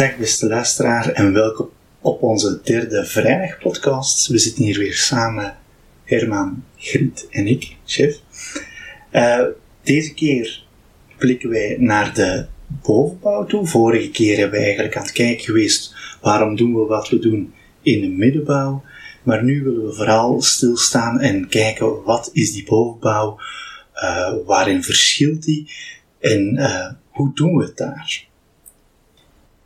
Dag beste luisteraar en welkom op onze derde vrijdagpodcast. We zitten hier weer samen, Herman, Griet en ik, chef. Uh, deze keer blikken wij naar de bovenbouw toe. Vorige keer hebben we eigenlijk aan het kijken geweest waarom doen we wat we doen in de middenbouw. Maar nu willen we vooral stilstaan en kijken wat is die bovenbouw, uh, waarin verschilt die en uh, hoe doen we het daar?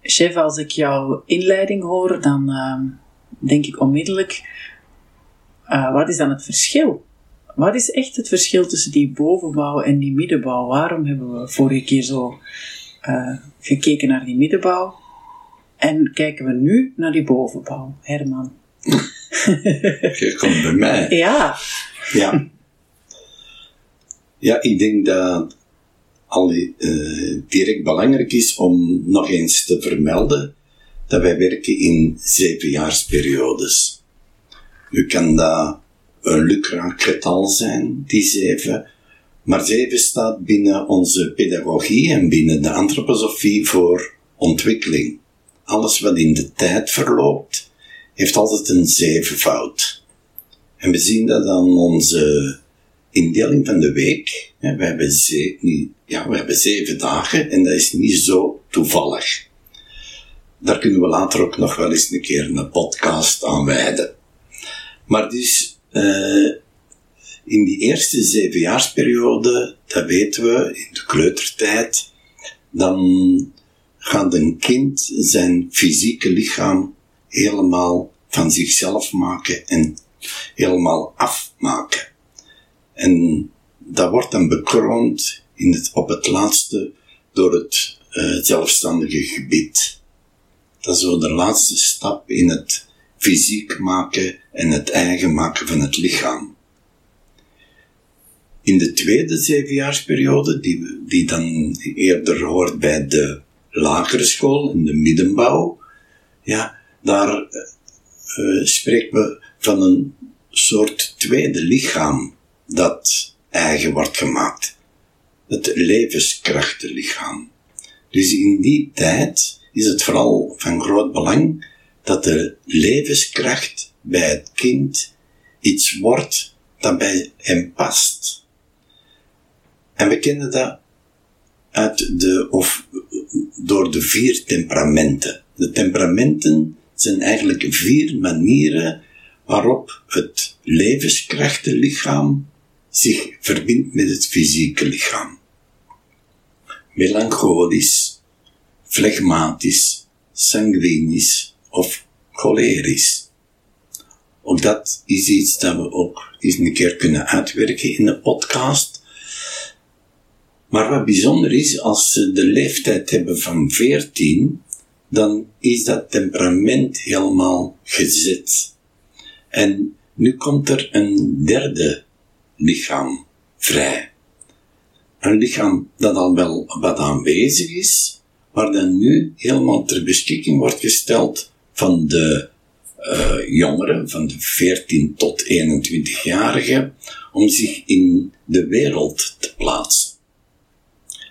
Chef, als ik jouw inleiding hoor, dan uh, denk ik onmiddellijk, uh, wat is dan het verschil? Wat is echt het verschil tussen die bovenbouw en die middenbouw? Waarom hebben we vorige keer zo uh, gekeken naar die middenbouw en kijken we nu naar die bovenbouw? Herman. Je komt bij mij. Ja. Ja. Ja, ik denk dat al uh, direct belangrijk is om nog eens te vermelden dat wij werken in zevenjaarsperiodes. U kan dat een lukraak getal zijn, die zeven, maar zeven staat binnen onze pedagogie en binnen de antroposofie voor ontwikkeling. Alles wat in de tijd verloopt, heeft altijd een zevenvoud. En we zien dat aan onze indeling van de week. We hebben, zeven, ja, we hebben zeven dagen en dat is niet zo toevallig. Daar kunnen we later ook nog wel eens een keer een podcast aan wijden. Maar dus, uh, in die eerste zevenjaarsperiode, dat weten we, in de kleutertijd, dan gaat een kind zijn fysieke lichaam helemaal van zichzelf maken en helemaal afmaken. En dat wordt dan bekroond in het, op het laatste door het uh, zelfstandige gebied. Dat is zo de laatste stap in het fysiek maken en het eigen maken van het lichaam. In de tweede zevenjaarsperiode, die, die dan eerder hoort bij de lagere school, in de middenbouw, ja, daar uh, spreken we van een soort tweede lichaam dat eigen wordt gemaakt. Het levenskrachtenlichaam. Dus in die tijd is het vooral van groot belang dat de levenskracht bij het kind iets wordt dat bij hem past. En we kennen dat uit de, of door de vier temperamenten. De temperamenten zijn eigenlijk vier manieren waarop het levenskrachtenlichaam zich verbindt met het fysieke lichaam. Melancholisch, flegmatisch, sanguinisch of cholerisch. Ook dat is iets dat we ook eens een keer kunnen uitwerken in een podcast. Maar wat bijzonder is, als ze de leeftijd hebben van 14, dan is dat temperament helemaal gezet. En nu komt er een derde lichaam vrij. Een lichaam dat al wel wat aanwezig is, maar dan nu helemaal ter beschikking wordt gesteld van de uh, jongeren, van de 14 tot 21-jarigen, om zich in de wereld te plaatsen.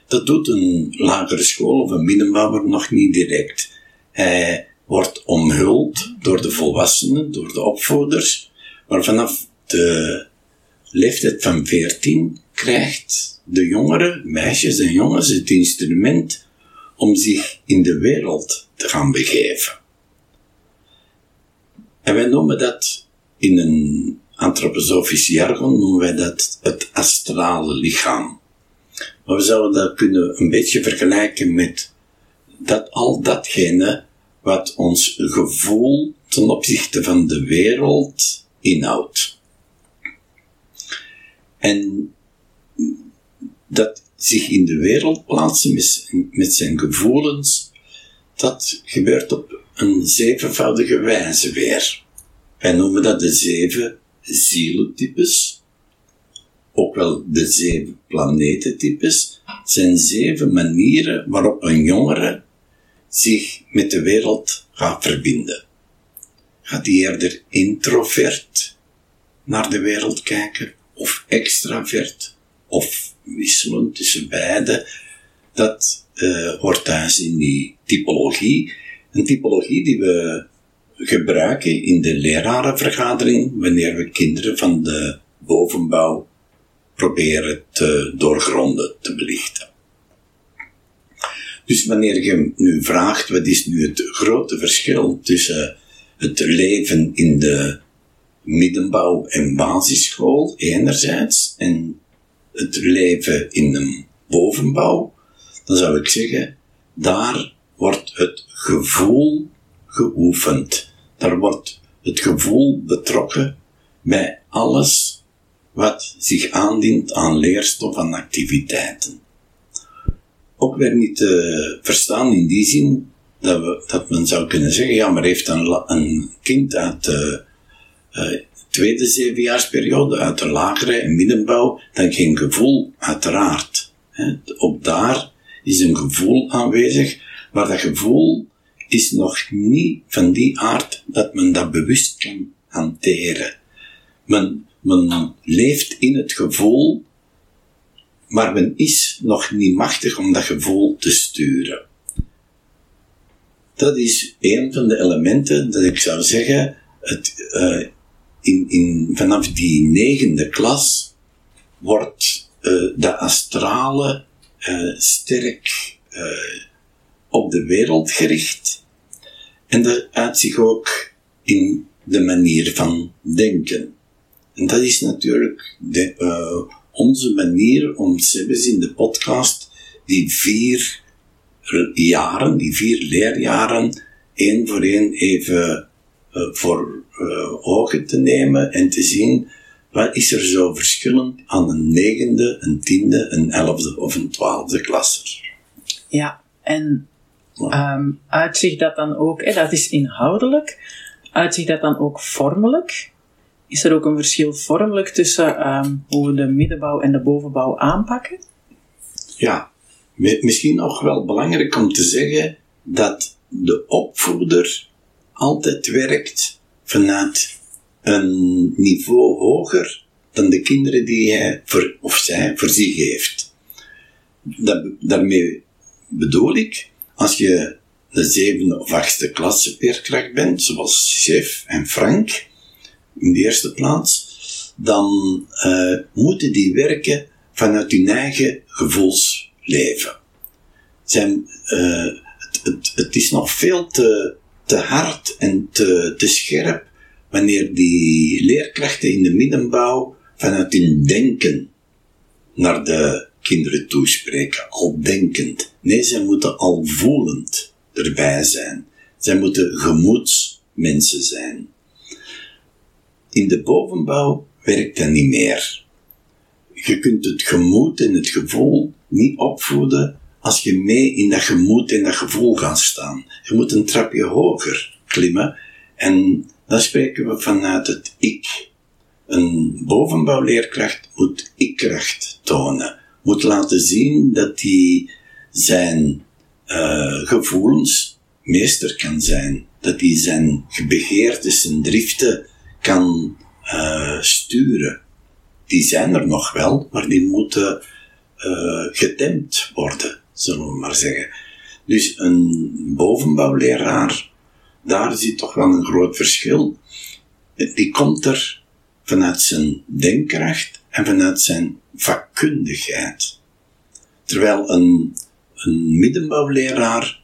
Dat doet een lagere school of een middenbouwer nog niet direct. Hij wordt omhuld door de volwassenen, door de opvoeders, maar vanaf de leeftijd van 14 krijgt de jongeren, meisjes en jongens, het instrument om zich in de wereld te gaan begeven. En wij noemen dat in een antroposofisch jargon noemen wij dat het astrale lichaam. Maar we zouden dat kunnen een beetje vergelijken met dat al datgene wat ons gevoel ten opzichte van de wereld inhoudt. En dat zich in de wereld plaatsen met, met zijn gevoelens, dat gebeurt op een zevenvoudige wijze weer. Wij noemen dat de zeven zielentypes, ook wel de zeven planetentypes, zijn zeven manieren waarop een jongere zich met de wereld gaat verbinden. Gaat hij eerder introvert naar de wereld kijken, of extravert, of wisselend tussen beide? Dat uh, hoort thuis in die typologie. Een typologie die we gebruiken in de lerarenvergadering wanneer we kinderen van de bovenbouw proberen te doorgronden, te belichten. Dus wanneer je nu vraagt, wat is nu het grote verschil tussen het leven in de middenbouw en basisschool enerzijds en het leven in een bovenbouw, dan zou ik zeggen, daar wordt het gevoel geoefend. Daar wordt het gevoel betrokken bij alles wat zich aandient aan leerstof en activiteiten. Ook weer niet te verstaan in die zin dat, we, dat men zou kunnen zeggen, ja, maar heeft een, een kind uit de uh, tweede zevenjaarsperiode, uit de lagere en middenbouw, dan geen gevoel, uiteraard. He, ook daar is een gevoel aanwezig, maar dat gevoel is nog niet van die aard dat men dat bewust kan hanteren. Men, men leeft in het gevoel, maar men is nog niet machtig om dat gevoel te sturen. Dat is een van de elementen dat ik zou zeggen, het, uh, in, in, vanaf die negende klas wordt uh, de astrale uh, sterk op de wereld gericht. En dat uit zich ook in de manier van denken. En dat is natuurlijk de, uh, onze manier om zelfs in de podcast die vier jaren, die vier leerjaren, één voor één even uh, voor uh, ogen te nemen en te zien wat is er zo verschillend aan een negende, een tiende, een elfde of een twaalfde klasser. Ja, en Um, uitzicht dat dan ook, hè, dat is inhoudelijk, uitzicht dat dan ook vormelijk? Is er ook een verschil vormelijk tussen um, hoe we de middenbouw en de bovenbouw aanpakken? Ja, misschien nog wel belangrijk om te zeggen dat de opvoeder altijd werkt vanuit een niveau hoger dan de kinderen die hij of zij voor zich heeft. Dat, daarmee bedoel ik als je de zevende of achtste klasse leerkracht bent, zoals Chef en Frank, in de eerste plaats, dan uh, moeten die werken vanuit hun eigen gevoelsleven. Zijn, het, het, het, is nog veel te, te hard en te, te scherp wanneer die leerkrachten in de middenbouw vanuit hun denken naar de kinderen toespreken, al denkend. Nee, zij moeten al voelend erbij zijn. Zij moeten gemoedsmensen zijn. In de bovenbouw werkt dat niet meer. Je kunt het gemoed en het gevoel niet opvoeden als je mee in dat gemoed en dat gevoel gaat staan. Je moet een trapje hoger klimmen en dan spreken we vanuit het ik. Een bovenbouwleerkracht moet ik-kracht tonen moet laten zien dat hij zijn uh, gevoelens meester kan zijn. Dat hij zijn begeertes, zijn driften kan uh, sturen. Die zijn er nog wel, maar die moeten uh, getemd worden, zullen we maar zeggen. Dus een bovenbouwleraar, daar zit toch wel een groot verschil. Die komt er vanuit zijn denkkracht en vanuit zijn vakkundigheid. Terwijl een, een middenbouwleraar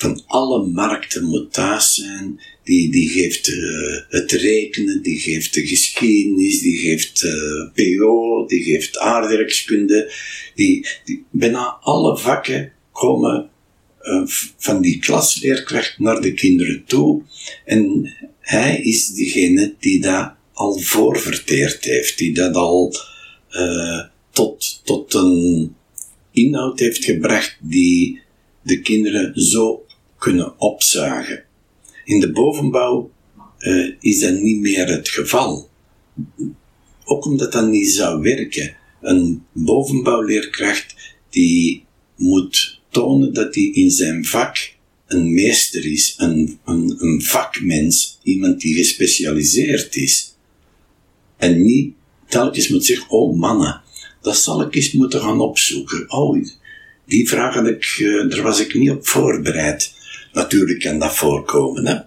van alle markten moet thuis zijn, die, die geeft uh, het rekenen, die geeft de geschiedenis, die geeft uh, eh, PO, die geeft aardrijkskunde, die, die, bijna alle vakken komen uh, van die klasleerkracht naar de kinderen toe. En hij is degene die dat al voorverteerd heeft, die dat al tot, tot een inhoud heeft gebracht die de kinderen zo kunnen opzuigen. In de bovenbouw uh, is dat niet meer het geval. Ook omdat dat niet zou werken. Een bovenbouwleerkracht die moet tonen dat hij in zijn vak een meester is, een, een, een vakmens, iemand die gespecialiseerd is. En niet telkens moet zeggen, oh mannen, dat zal ik eens moeten gaan opzoeken. Oh, die vraag had ik, uh, daar was ik niet op voorbereid. Natuurlijk kan dat voorkomen, hè.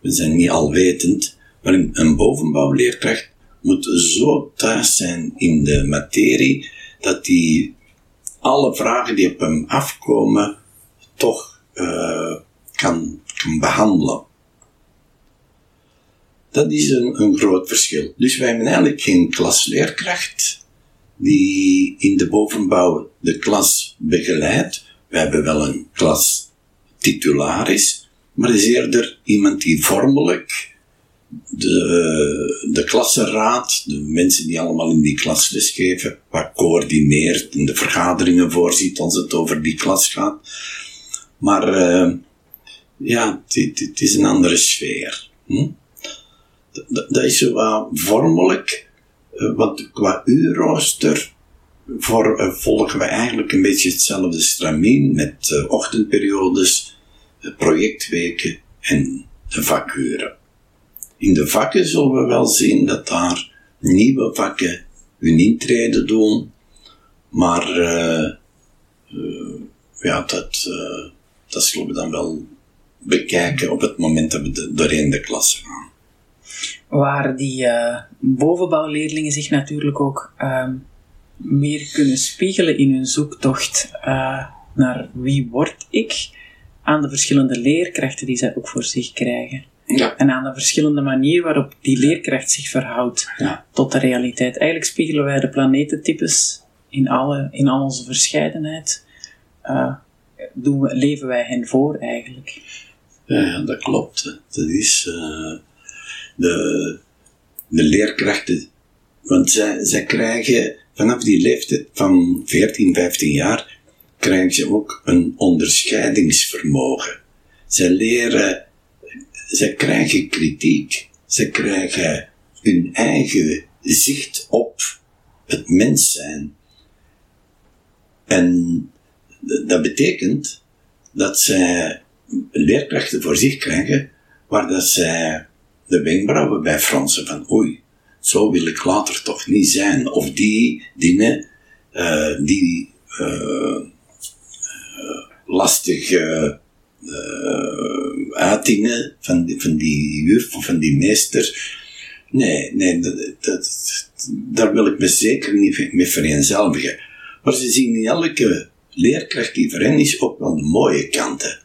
We zijn niet alwetend, maar een, bovenbouwleerkracht moet zo thuis zijn in de materie dat hij alle vragen die op hem afkomen toch uh, kan, kan behandelen. Dat is een, een groot verschil. Dus wij hebben eigenlijk geen klasleerkracht die in de bovenbouw de klas begeleidt. We hebben wel een klas titularis, maar is eerder iemand die vormelijk de, de klassenraad, de mensen die allemaal in die klas lesgeven, wat coördineert en de vergaderingen voorziet als het over die klas gaat. Maar uh, ja, het is een andere sfeer. Hm? Dat is wat vormelijk, uh, want qua uurrooster uh, volgen we eigenlijk een beetje hetzelfde stramien met ochtendperiodes, projectweken en de vakuren. In de vakken zullen we wel zien dat daar nieuwe vakken hun intrede doen, maar uh, uh, ja, dat, uh, dat zullen we dan wel bekijken op het moment dat we doorheen de klasse gaan. Waar die bovenbouwleerlingen zich natuurlijk ook ehm, meer kunnen spiegelen in hun zoektocht naar wie word ik, aan de verschillende leerkrachten die zij ook voor zich krijgen. Ja. En aan de verschillende manier waarop die leerkracht zich verhoudt ja. tot de realiteit. Eigenlijk spiegelen wij de planetentypes in, alle, in al onze verscheidenheid. Uh, doen we, leven wij hen voor eigenlijk. Ja, dat klopt. Dat is uh, de, de leerkrachten. Want zij, zij krijgen vanaf die leeftijd van 14, 15 jaar, krijgen ze ook een onderscheidingsvermogen. Zij leren ze krijgen kritiek. Ze krijgen hun eigen zicht op het mens zijn. En dat betekent dat zij leerkrachten voor zich krijgen waar dat zij de wenkbrauwen bij fronsen van oei, zo wil ik later toch niet zijn. Of die dingen uh, die uh, lastig uitingen van die, van die juf of van die meester. Nee, nee, dat, dat, daar wil ik me zeker niet mee vereenzelvigen. Maar ze zien in elke leerkracht die hen is ook wel de mooie kanten.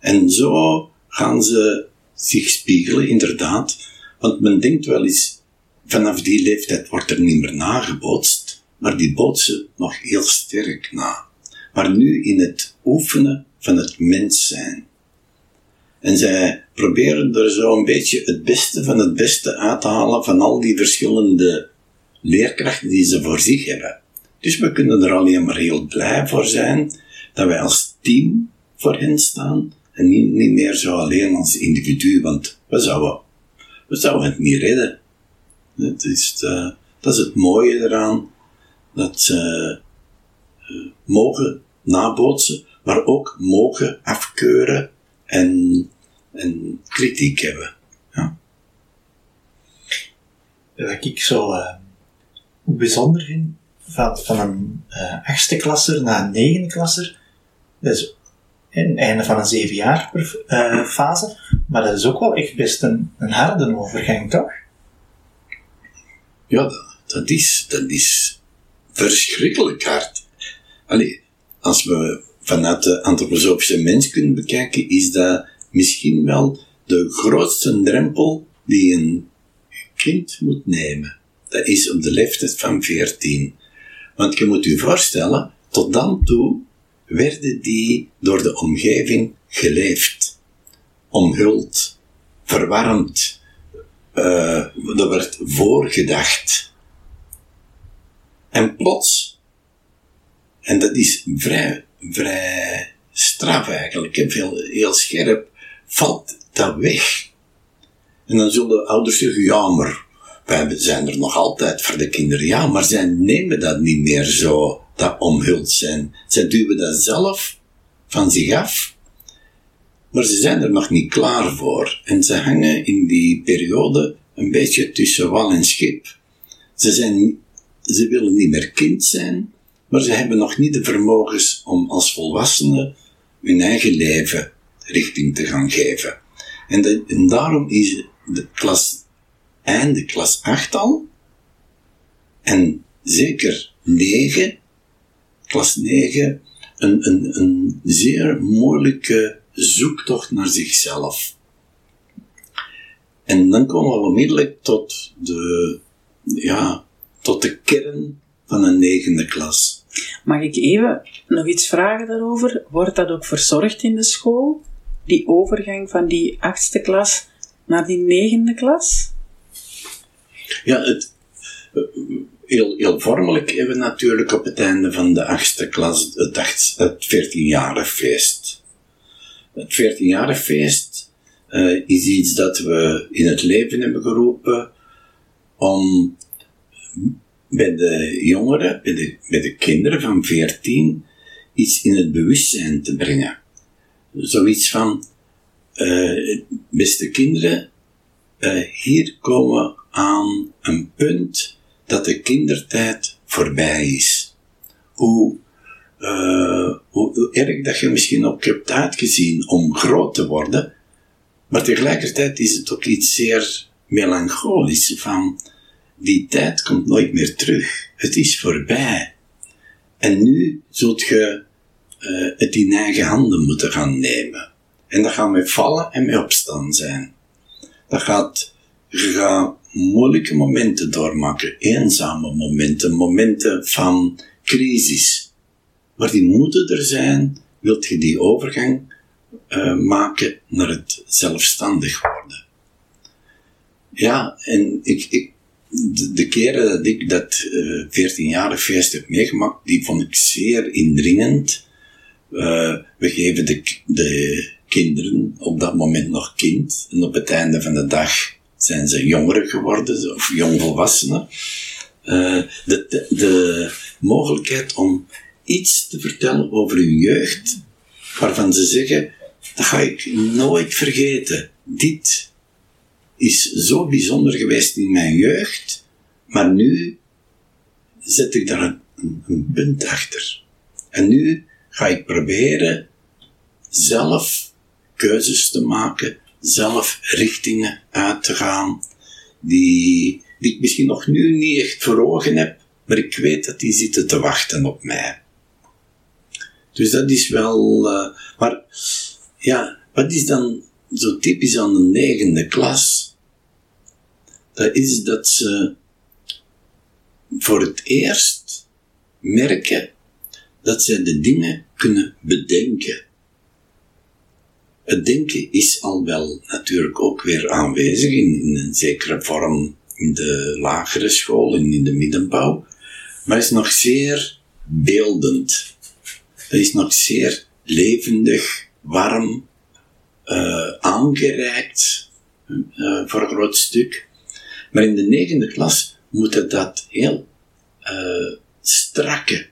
En zo gaan ze zich spiegelen, inderdaad. Want men denkt wel eens, vanaf die leeftijd wordt er niet meer nagebootst, maar die bootsen nog heel sterk na. Maar nu in het oefenen van het mens zijn. En zij proberen er zo een beetje het beste van het beste uit te halen van al die verschillende leerkrachten die ze voor zich hebben. Dus we kunnen er alleen maar heel blij voor zijn dat wij als team voor hen staan en niet, niet meer zo alleen als individu, want we zouden, we zouden het niet redden. Is de, dat is het mooie eraan, dat ze uh, mogen nabootsen, maar ook mogen afkeuren en en kritiek hebben. Ja. Wat ik zo uh, bijzonder vind, van, van een uh, achtste klasser naar een negende klasser, dat is het einde van een zeven jaar uh, fase, maar dat is ook wel echt best een, een harde overgang, toch? Ja, dat, dat, is, dat is verschrikkelijk hard. Allee, als we vanuit de antroposofische mens kunnen bekijken, is dat misschien wel de grootste drempel die een kind moet nemen. Dat is op de leeftijd van 14. Want je moet je voorstellen, tot dan toe werden die door de omgeving geleefd, omhuld, verwarmd, uh, er werd voorgedacht. En plots, en dat is vrij, vrij straf eigenlijk, veel, heel scherp, valt dat weg. En dan zullen ouders zeggen, ja, maar wij zijn er nog altijd voor de kinderen. Ja, maar zij nemen dat niet meer zo, dat omhuld zijn. Zij duwen dat zelf van zich af. Maar ze zijn er nog niet klaar voor. En ze hangen in die periode een beetje tussen wal en schip. Ze, zijn, ze willen niet meer kind zijn, maar ze hebben nog niet de vermogens om als volwassenen hun eigen leven richting te gaan geven. En, en daarom is de klas, einde klas 8 al, en zeker 9, klas 9, een, een, een zeer moeilijke zoektocht naar zichzelf. En dan komen we onmiddellijk tot de, ja, tot de kern van een negende klas. Mag ik even nog iets vragen daarover? Wordt dat ook verzorgd in de school? Die overgang van die achtste klas naar die negende klas? Ja, het, eh, heel, heel vormelijk hebben we natuurlijk op het einde van de achtste klas het, acht, het 14-jarig feest. Het 14-jarig feest uh, is iets dat we in het leven hebben geroepen om bij de jongeren, bij de, bij de kinderen van 14, iets in het bewustzijn te brengen. Zoiets van, uh, beste kinderen, uh, hier komen aan een punt dat de kindertijd voorbij is. Hoe, uh, hoe, erg dat je misschien ook hebt uitgezien om groot te worden, maar tegelijkertijd is het ook iets zeer melancholisch van die tijd komt nooit meer terug. Het is voorbij. En nu zult je uh, het in eigen handen moeten gaan nemen. En dat gaat met vallen en met opstaan zijn. Dat gaat, je moeilijke momenten doormaken, eenzame momenten, momenten van crisis. Maar die moeten er zijn, wilt je die overgang uh, maken naar het zelfstandig worden. Ja, en ik, ik, de, keren dat ik dat uh, eh, 14-jarig feest heb meegemaakt, die vond ik zeer indringend. Uh, we geven de, de kinderen op dat moment nog kind, en op het einde van de dag zijn ze jongeren geworden, of jongvolwassenen. Uh, de, de, de mogelijkheid om iets te vertellen over hun jeugd, waarvan ze zeggen, dat ga ik nooit vergeten. Dit is zo bijzonder geweest in mijn jeugd, maar nu zet ik daar een, punt achter. En nu ga ik proberen zelf keuzes te maken, zelf richtingen uit te gaan, die, die ik misschien nog nu niet echt voor ogen heb, maar ik weet dat die zitten te wachten op mij. Dus dat is wel, uh, maar ja, wat is dan zo typisch aan de negende klas? Dat is dat ze voor het eerst merken dat ze de dingen kunnen bedenken. Het denken is al wel natuurlijk ook weer aanwezig in, een zekere vorm in de lagere school en in de middenbouw, maar is nog zeer beeldend. Het is nog zeer levendig, warm, uh, aangereikt, uh, voor een groot stuk. Maar in de negende klas moeten dat heel uh, strakke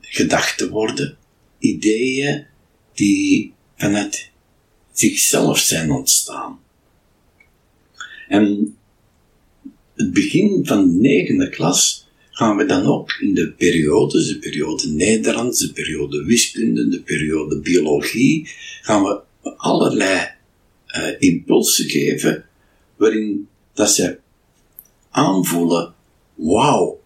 gedachten worden, ideeën die vanuit zichzelf zijn ontstaan. En het begin van de negende klas gaan we dan ook in de periodes, de periode Nederlands, de periode wiskunde, de periode biologie, gaan we allerlei uh, impulsen geven waarin dat ze aanvoelen, wauw,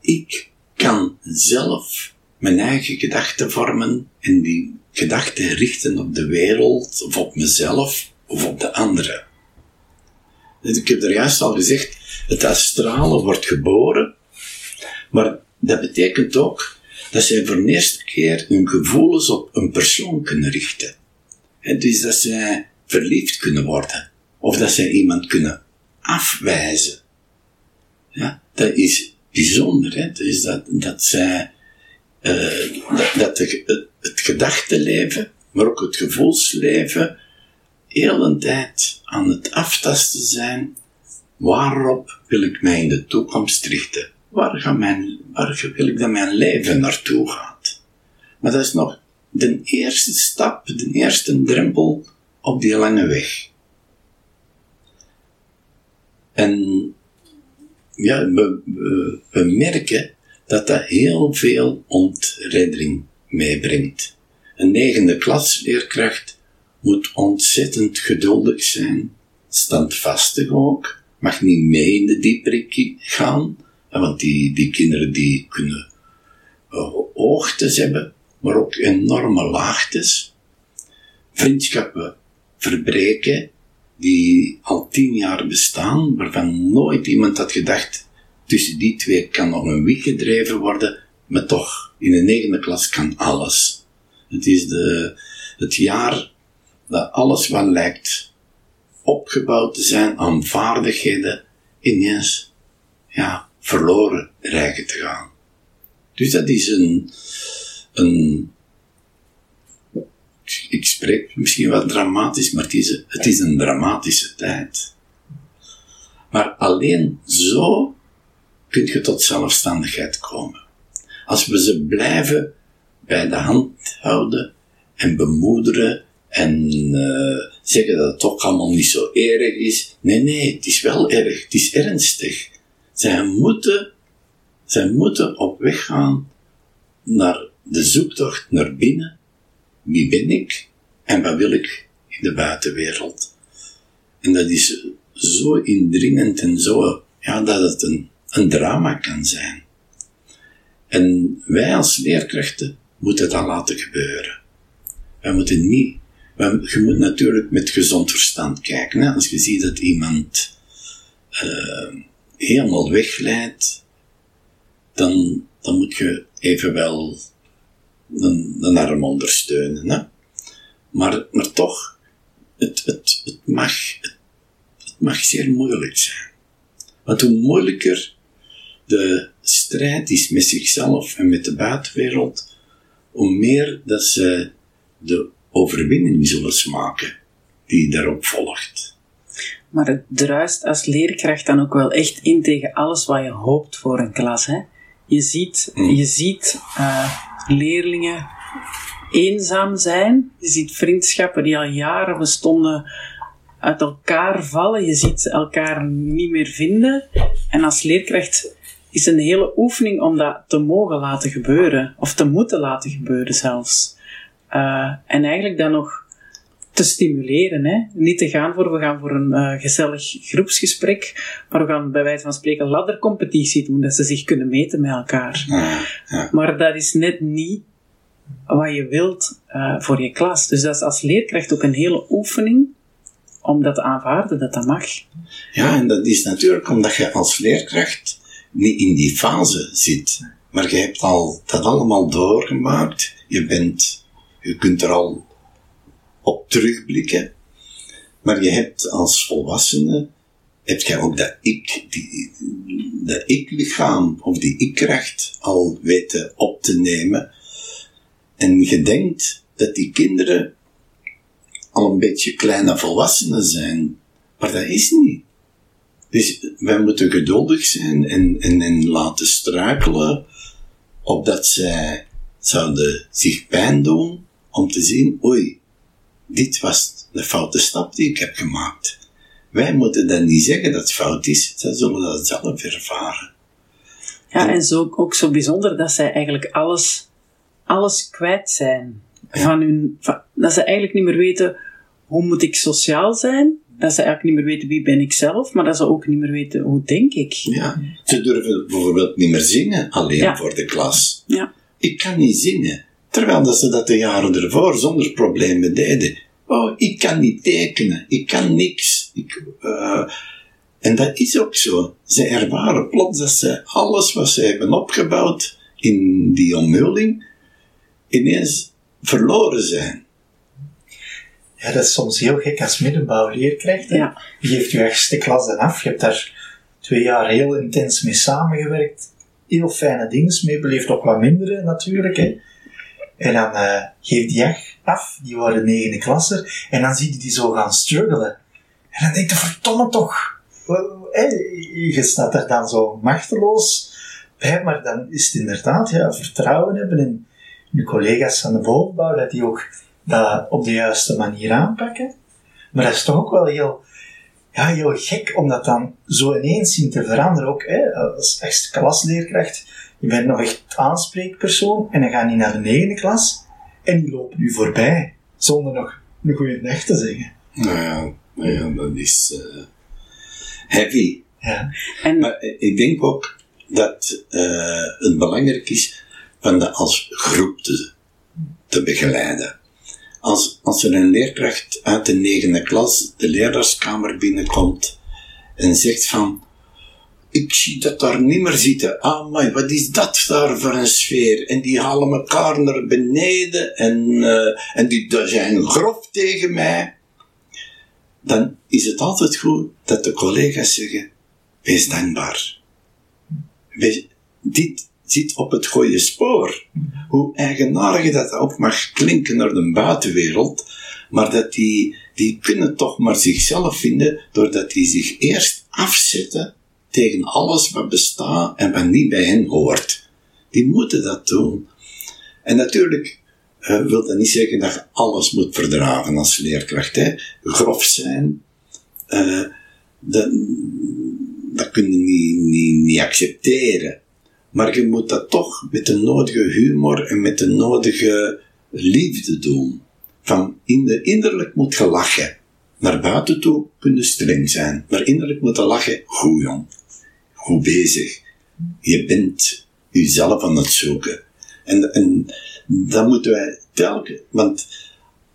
ik kan zelf mijn eigen gedachten vormen en die gedachten richten op de wereld of op mezelf of op de anderen. Ik heb er juist al gezegd, het astrale wordt geboren maar dat betekent ook dat zij voor de eerste keer hun gevoelens op een persoon kunnen richten. En dus dat zij verliefd kunnen worden. Of dat zij iemand kunnen afwijzen. Ja, dat is bijzonder. Hè? Dus dat, dat zij, uh, dat, dat het, het gedachtenleven, maar ook het gevoelsleven, heel een tijd aan het aftasten zijn. Waarop wil ik mij in de toekomst richten? waar, gaat mijn, waar wil ik dat mijn leven naartoe gaat. Maar dat is nog de eerste stap, de eerste drempel op die lange weg. En ja, we, we, merken dat dat heel veel ontreddering meebrengt. Een negende klasleerkracht moet ontzettend geduldig zijn, standvastig ook, mag niet mee in de dieperik gaan, want die, die kinderen die kunnen uh, hoogtes hebben, maar ook enorme laagtes. Vriendschappen verbreken die al tien jaar bestaan, waarvan nooit iemand had gedacht, tussen die twee kan nog een wieg gedreven worden, maar toch, in de negende klas kan alles. Het is de, het jaar dat alles wat lijkt opgebouwd te zijn aan vaardigheden, ineens, ja, verloren rijgen te gaan. Dus dat is een, een ik spreek misschien wel dramatisch, maar het is, het is een dramatische tijd. Maar alleen zo kun je tot zelfstandigheid komen. Als we ze blijven bij de hand houden en bemoederen en uh, zeggen dat het toch allemaal niet zo erg is. Nee, nee, het is wel erg, het is ernstig. Zij moeten, zij moeten op weg gaan naar de zoektocht naar binnen. Wie ben ik en wat wil ik in de buitenwereld? En dat is zo indringend en zo, ja, dat het een, een drama kan zijn. En wij als leerkrachten moeten dat laten gebeuren. Wij moeten niet, je moet natuurlijk met gezond verstand kijken. Hè? Als je ziet dat iemand uh, helemaal wegleidt, dan, dan moet je even wel een, een arm ondersteunen. Hè? Maar, maar toch, het, het, het, mag, het, mag zeer moeilijk zijn. Want hoe moeilijker de strijd is met zichzelf en met de buitenwereld, hoe meer dat ze de overwinning zullen smaken die daarop volgt. Maar het druist als leerkracht dan ook wel echt in tegen alles wat je hoopt voor een klas. Hè? Je ziet, hmm. je ziet uh, leerlingen eenzaam zijn. Je ziet vriendschappen die al jaren bestonden uit elkaar vallen. Je ziet elkaar niet meer vinden. En als leerkracht is een hele oefening om dat te mogen laten gebeuren. Of te moeten laten gebeuren zelfs. Uh, en eigenlijk dan nog te stimuleren. Hè? Niet te gaan voor, we gaan voor een uh, gezellig groepsgesprek, maar we gaan bij wijze van spreken laddercompetitie doen, dat ze zich kunnen meten met elkaar. Ja, ja. Maar dat is net niet wat je wilt uh, voor je klas. Dus dat is als leerkracht ook een hele oefening om dat te aanvaarden, dat dat mag. Ja, en dat is natuurlijk omdat je als leerkracht niet in die fase zit. Maar je hebt al dat allemaal doorgemaakt. Je bent, je kunt er al op terugblikken. Maar je hebt als volwassene, heb je ook dat ik, die, dat ik-lichaam of die ik-kracht al weten op te nemen. En je denkt dat die kinderen al een beetje kleine volwassenen zijn. Maar dat is niet. Dus wij moeten geduldig zijn en, en, en laten struikelen opdat zij zouden zich pijn doen om te zien, oei, dit was de foute stap die ik heb gemaakt. Wij moeten dan niet zeggen dat het fout is, zij zullen dat zelf ervaren. Ja, en, zo, ook zo bijzonder dat zij eigenlijk alles, alles kwijt zijn. Van hun, van, dat ze eigenlijk niet meer weten hoe moet ik sociaal zijn, dat ze eigenlijk niet meer weten wie ben ik zelf, maar dat ze ook niet meer weten hoe denk ik. Ja, ze durven bijvoorbeeld niet meer zingen alleen voor de klas. Ja. Ik kan niet zingen, terwijl dat ze dat de jaren ervoor zonder problemen deden. Oh, ik kan niet tekenen, ik kan niks. Ik, uh, en dat is ook zo. Ze ervaren plots dat ze alles wat ze hebben opgebouwd in die omhulling ineens verloren zijn. Ja, dat is soms heel gek als middenbouwleerkracht. Ja. Je geeft je eerste klas dan af. Je hebt daar twee jaar heel intens mee samengewerkt. Heel fijne dingen mee beleefd, ook wat mindere natuurlijk. Hè. En dan uh, geef die af, die waren negende klasser, en dan zie je die zo gaan struggelen. En dan denk je, verdomme toch, je staat er dan zo machteloos bij, maar dan is het inderdaad ja, vertrouwen hebben in je collega's aan de bovenbouw, dat die ook dat op de juiste manier aanpakken. Maar dat is toch ook wel heel, ja, heel gek om dat dan zo ineens zien te veranderen. Ook hè, als eerste klasleerkracht, je bent nog echt aanspreekpersoon en dan ga je naar de negende klas En die lopen u voorbij, zonder nog een goede dag te zeggen. Nou ja, nou ja dat is eh, heavy. Ja. En Maar eh, ik denk ook dat eh, het belangrijk is van dat als groep te, te begeleiden. Als, als er een leerkracht uit de negende klas de leraarskamer binnenkomt en zegt van ik zie dat daar niet meer zitten. Ah, maar wat is dat daar voor een sfeer? En die halen elkaar naar beneden en, eh, en die die zijn grof tegen mij. Dan is het altijd goed dat de collega's zeggen, wees dankbaar. Wees, dit zit op het goede spoor. Hoe eigenaardig dat ook mag klinken naar de buitenwereld, maar dat die, die kunnen toch maar zichzelf vinden doordat die zich eerst afzetten tegen alles wat bestaat en wat niet bij hen hoort. Die moeten dat doen. En natuurlijk eh, wil dat niet zeggen dat je alles moet verdragen als leerkracht. Hè. Grof zijn, eh, dat, dat kun je niet, niet, accepteren. Maar je moet dat toch met de nodige humor en met de nodige liefde doen. Van innerlijk moet je lachen. Naar buiten toe kun je streng zijn. Maar innerlijk moet je lachen. Goed jong. Bezig. Je bent jezelf aan het zoeken. En, en dat moeten wij telkens... Want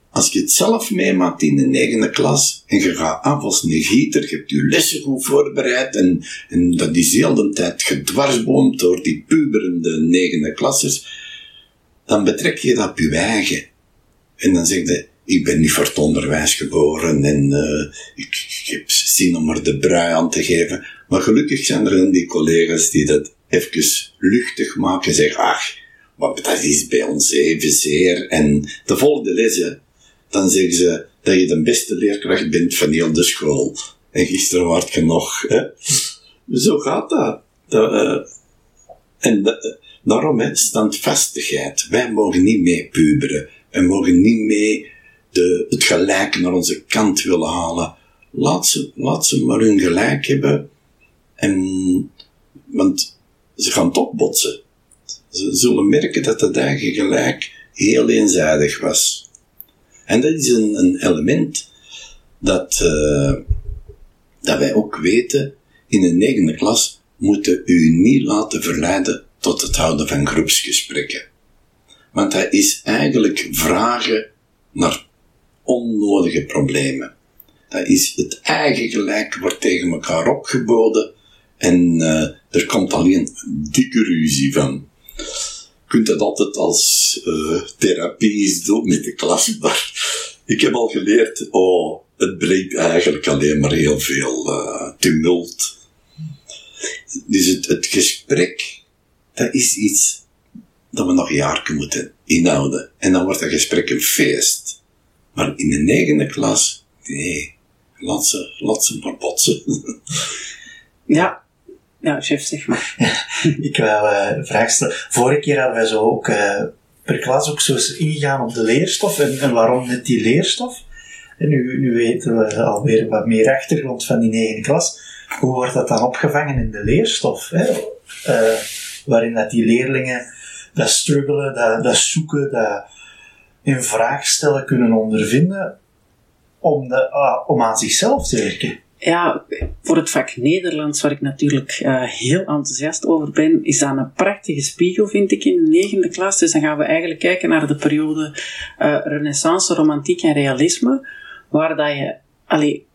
als je het zelf meemaakt in de negende klas en je gaat af als een gieter, je hebt je lessen goed voorbereid en, en dat is heel de tijd gedwarsboomd door die puberende negende klassers, dan betrek je dat op je eigen. En dan zeg je, ik ben niet voor het onderwijs geboren en uh, ik, ik, heb zin om er de brui aan te geven. Maar gelukkig zijn er dan die collega's die dat even luchtig maken en zeggen, ach, maar dat is bij ons evenzeer. En de volgende les, dan zeggen ze dat je de beste leerkracht bent van heel de school. En gisteren was je nog. Zo gaat dat. uh, en uh, daarom, standvastigheid. Wij mogen niet mee puberen. Wij mogen niet mee de, het gelijk naar onze kant willen halen. Laat ze, laat ze maar hun gelijk hebben. En, want ze gaan toch botsen. Ze zullen merken dat het eigen gelijk heel eenzijdig was. En dat is een, een element dat, uh, dat wij ook weten. In de negende klas moeten u niet laten verleiden tot het houden van groepsgesprekken. Want dat is eigenlijk vragen naar onnodige problemen. Dat is het eigen gelijk wordt tegen elkaar opgeboden en uh, er komt alleen dikke ruzie van. Je kunt dat altijd als uh, therapie doen met de klas, maar ik heb al geleerd, oh, het brengt eigenlijk alleen maar heel veel uh, tumult. Dus het, het gesprek, dat is iets dat we nog een jaar moeten inhouden. En dan wordt dat gesprek een feest. Maar in de negende klas, nee, laat ze, laat ze maar botsen. ja, ja, chef, zeg maar. ik wou uh, een vraag stellen. Vorige keer hadden wij zo ook uh, per klas ook zo eens ingegaan op de leerstof en, en waarom net die leerstof. En nu, nu weten we alweer wat meer achtergrond van die negende klas. Hoe wordt dat dan opgevangen in de leerstof? Hè? Uh, waarin dat die leerlingen dat struggelen, dat, dat zoeken, dat in vraag stellen kunnen ondervinden om, de, uh, om aan zichzelf te werken. Ja, voor het vak Nederlands, waar ik natuurlijk uh, heel enthousiast over ben, is dat een prachtige spiegel, vind ik, in de negende klas. Dus dan gaan we eigenlijk kijken naar de periode uh, renaissance, romantiek en realisme, waar dat je, allee,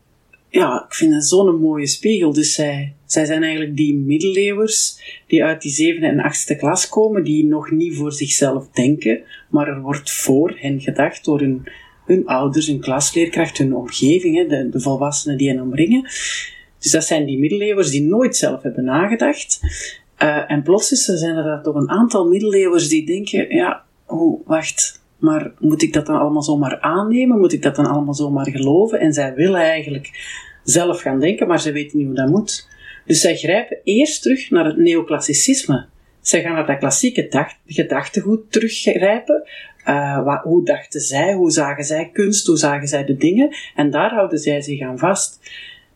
ja, ik vind het zo'n mooie spiegel. Dus zij, zij zijn eigenlijk die middeleeuwers die uit die zevende en achtste klas komen, die nog niet voor zichzelf denken, maar er wordt voor hen gedacht door hun ouders, hun klasleerkracht, hun omgeving, de, de volwassenen die hen omringen. Dus dat zijn die middeleeuwers die nooit zelf hebben nagedacht. Uh, en plots is zijn er toch een aantal middeleeuwers die denken, ja, oh, wacht, maar moet ik dat dan allemaal zomaar aannemen? Moet ik dat dan allemaal zomaar geloven? En zij willen eigenlijk zelf gaan denken, maar ze weten niet hoe dat moet. Dus zij grijpen eerst terug naar het neoclassicisme. Zij gaan naar dat klassieke gedachtegoed teruggrijpen. Uh, wat, hoe dachten zij? Hoe zagen zij kunst? Hoe zagen zij de dingen? En daar houden zij zich aan vast.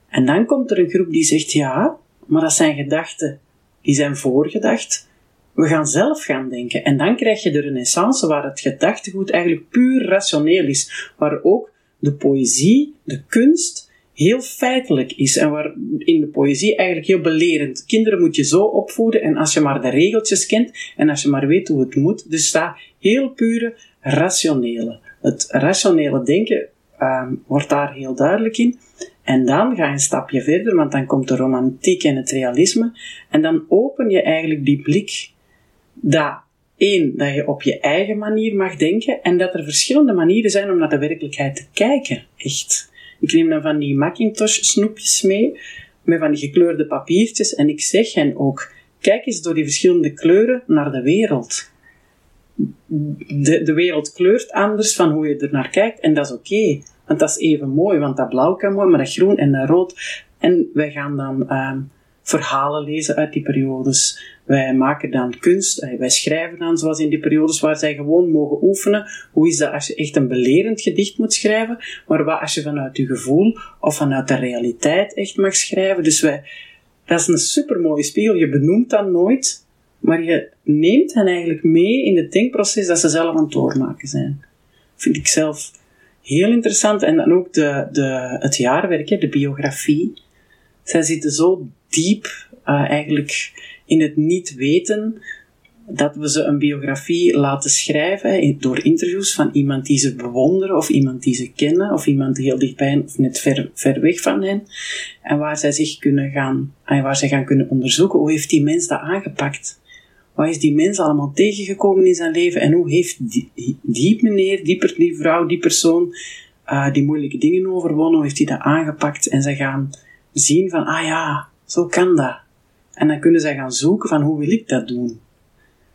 En dan komt er een groep die zegt, ja, maar dat zijn gedachten. Die zijn voorgedacht. We gaan zelf gaan denken. En dan krijg je de renaissance waar het gedachtegoed eigenlijk puur rationeel is. Waar ook de poëzie, de kunst, heel feitelijk is. En waar in de poëzie eigenlijk heel belerend. Kinderen moet je zo opvoeden en als je maar de regeltjes kent en als je maar weet hoe het moet. Dus staat heel pure rationele. Het rationele denken um, wordt daar heel duidelijk in. En dan ga je een stapje verder, want dan komt de romantiek en het realisme. En dan open je eigenlijk die blik dat één, dat je op je eigen manier mag denken en dat er verschillende manieren zijn om naar de werkelijkheid te kijken. Echt. Ik neem dan van die Macintosh snoepjes mee, met van die gekleurde papiertjes en ik zeg hen ook, kijk eens door die verschillende kleuren naar de wereld. De, de wereld kleurt anders van hoe je er naar kijkt en dat is oké. Want dat is even mooi, want dat blauw kan mooi, maar dat groen en dat rood. En wij gaan dan uh, verhalen lezen uit die periodes. Wij maken dan kunst, eh, wij schrijven dan zoals in die periodes waar zij gewoon mogen oefenen. Hoe is dat als je echt een belerend gedicht moet schrijven, maar wat als je vanuit je gevoel of vanuit de realiteit echt mag schrijven. Dus wij, dat is een supermooie spiegel. Je benoemt dat nooit, maar je neemt hen eigenlijk mee in het denkproces dat ze zelf aan het doormaken zijn. Vind ik zelf heel interessant. En dan ook de, de, het jaarwerk, de biografie. Zij zitten zo diep uh, eigenlijk in het niet weten dat we ze een biografie laten schrijven door interviews van iemand die ze bewonderen of iemand die ze kennen of iemand heel dichtbij of net ver, ver weg van hen en waar zij zich kunnen gaan en waar zij gaan kunnen onderzoeken hoe heeft die mens dat aangepakt? Wat is die mens allemaal tegengekomen in zijn leven en hoe heeft die, die meneer, die, die vrouw, die persoon uh, die moeilijke dingen overwonnen, hoe heeft hij dat aangepakt? En ze gaan zien van ah ja, zo kan dat en dan kunnen zij gaan zoeken van hoe wil ik dat doen.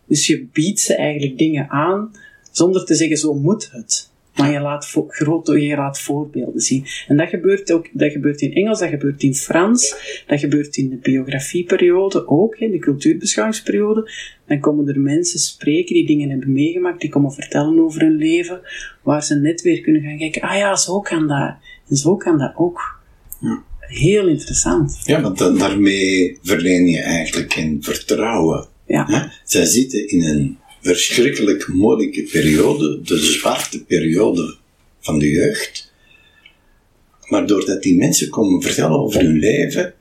Dus je biedt ze eigenlijk dingen aan zonder te zeggen zo moet het. Maar je laat, grote, je laat voorbeelden zien. En dat gebeurt ook, dat gebeurt in Engels, dat gebeurt in Frans, dat gebeurt in de biografieperiode ook, in de cultuurbeschouwingsperiode. Dan komen er mensen spreken die dingen hebben meegemaakt, die komen vertellen over hun leven, waar ze net weer kunnen gaan kijken, ah ja, zo kan dat. En zo kan dat ook. Ja. Heel interessant. Ja, want daarmee verleen je eigenlijk een vertrouwen. Ja. Zij zitten in een verschrikkelijk moeilijke periode, de zwarte periode van de jeugd. Maar doordat die mensen komen vertellen over hun leven,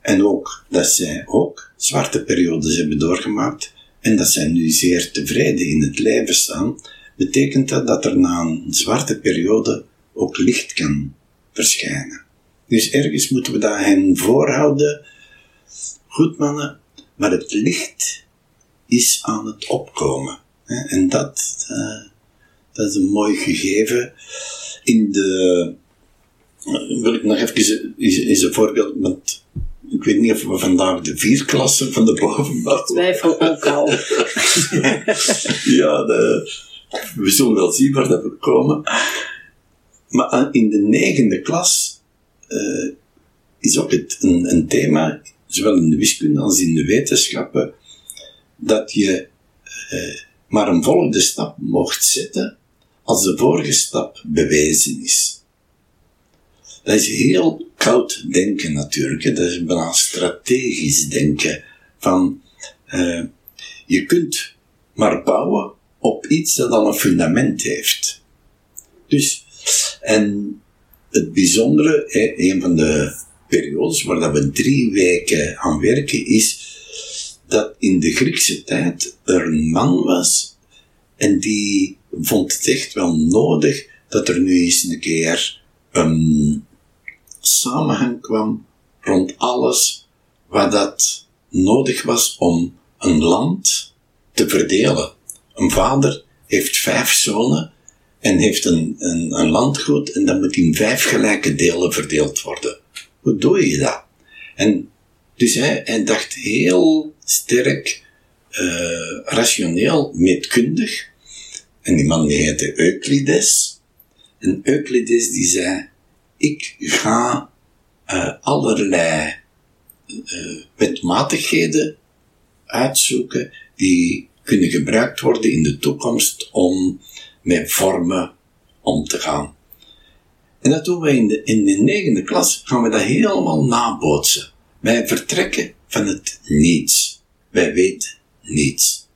en ook dat zij ook zwarte periodes hebben doorgemaakt, en dat zij nu zeer tevreden in het leven staan, betekent dat dat er na een zwarte periode ook licht kan verschijnen. Dus ergens moeten we dat hen voorhouden. Goed mannen, maar het licht is aan het opkomen. En dat, uh, dat is een mooi gegeven. In de, uh, wil ik nog even is, is een voorbeeld met, ik weet niet of we vandaag de vier klassen van de bovenbouw. Twijfel ook al. ja, de, we zullen wel zien waar dat we komen. Maar in de negende klas uh, is ook een, een thema, zowel in de wiskunde als in de wetenschappen, dat je uh, maar een volgende stap mocht zetten als de vorige stap bewezen is. Dat is heel koud denken natuurlijk, dat is bijna strategisch denken. Van, uh, je kunt maar bouwen op iets dat al een fundament heeft. Dus, en het bijzondere, hè, een van de periodes waar dat we drie weken aan werken, is dat in de Griekse tijd er een man was en die vond het echt wel nodig dat er nu eens een keer een samenhang kwam rond alles wat dat nodig was om een land te verdelen. Een vader heeft vijf zonen en heeft een, een, een landgoed en dat moet in vijf gelijke delen verdeeld worden. Hoe doe je dat? En dus hij, hij dacht heel sterk, uh, rationeel, meetkundig. En die man die heette Euclides. En Euclides die zei, ik ga uh, allerlei uh, wetmatigheden uitzoeken die kunnen gebruikt worden in de toekomst om met vormen om te gaan. En dat doen we in de, in de negende klas, gaan we dat helemaal nabootsen. Wij vertrekken van het niets. Wij weten niets.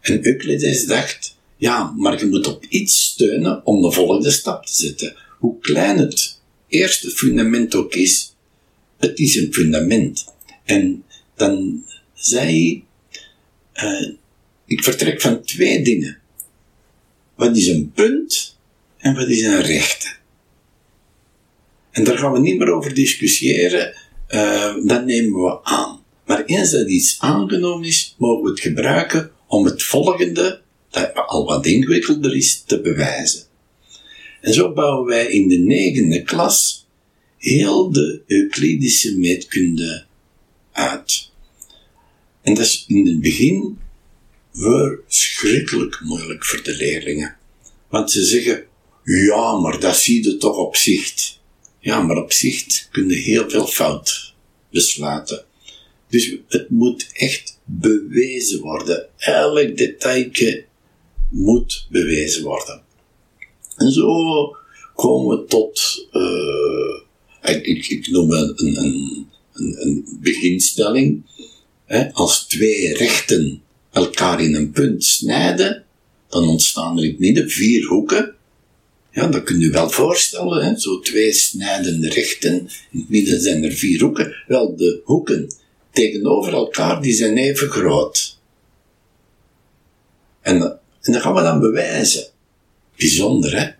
En Euclides dacht, ja, maar je moet op iets steunen om de volgende stap te zetten. Hoe klein het eerste fundament ook is, het is een fundament. En dan zei hij, uh, ik vertrek van twee dingen. Wat is een punt en wat is een rechte? En daar gaan we niet meer over discussiëren, uh, dat nemen we aan. Maar eens dat iets aangenomen is, mogen we het gebruiken om het volgende, dat al wat ingewikkelder is, te bewijzen. En zo bouwen wij in de negende klas heel de Euclidische meetkunde uit. En dat is in het begin verschrikkelijk moeilijk voor de leerlingen. Want ze zeggen, ja, maar dat zie je toch op zicht. Ja, maar op zicht kun je heel veel fout besluiten. Dus het moet echt bewezen worden. Elk detailje moet bewezen worden. En zo komen we tot, uh, ik, ik, noem een, een, een, een beginstelling. Hè, als twee rechten elkaar in een punt snijden, dan ontstaan er in het midden vier hoeken. Ja, dat kun je wel voorstellen, hè? zo twee snijdende rechten. In het midden zijn er vier hoeken. Wel, de hoeken tegenover elkaar, die zijn even groot. En, en dat gaan we dan bewijzen. Bijzonder, hè?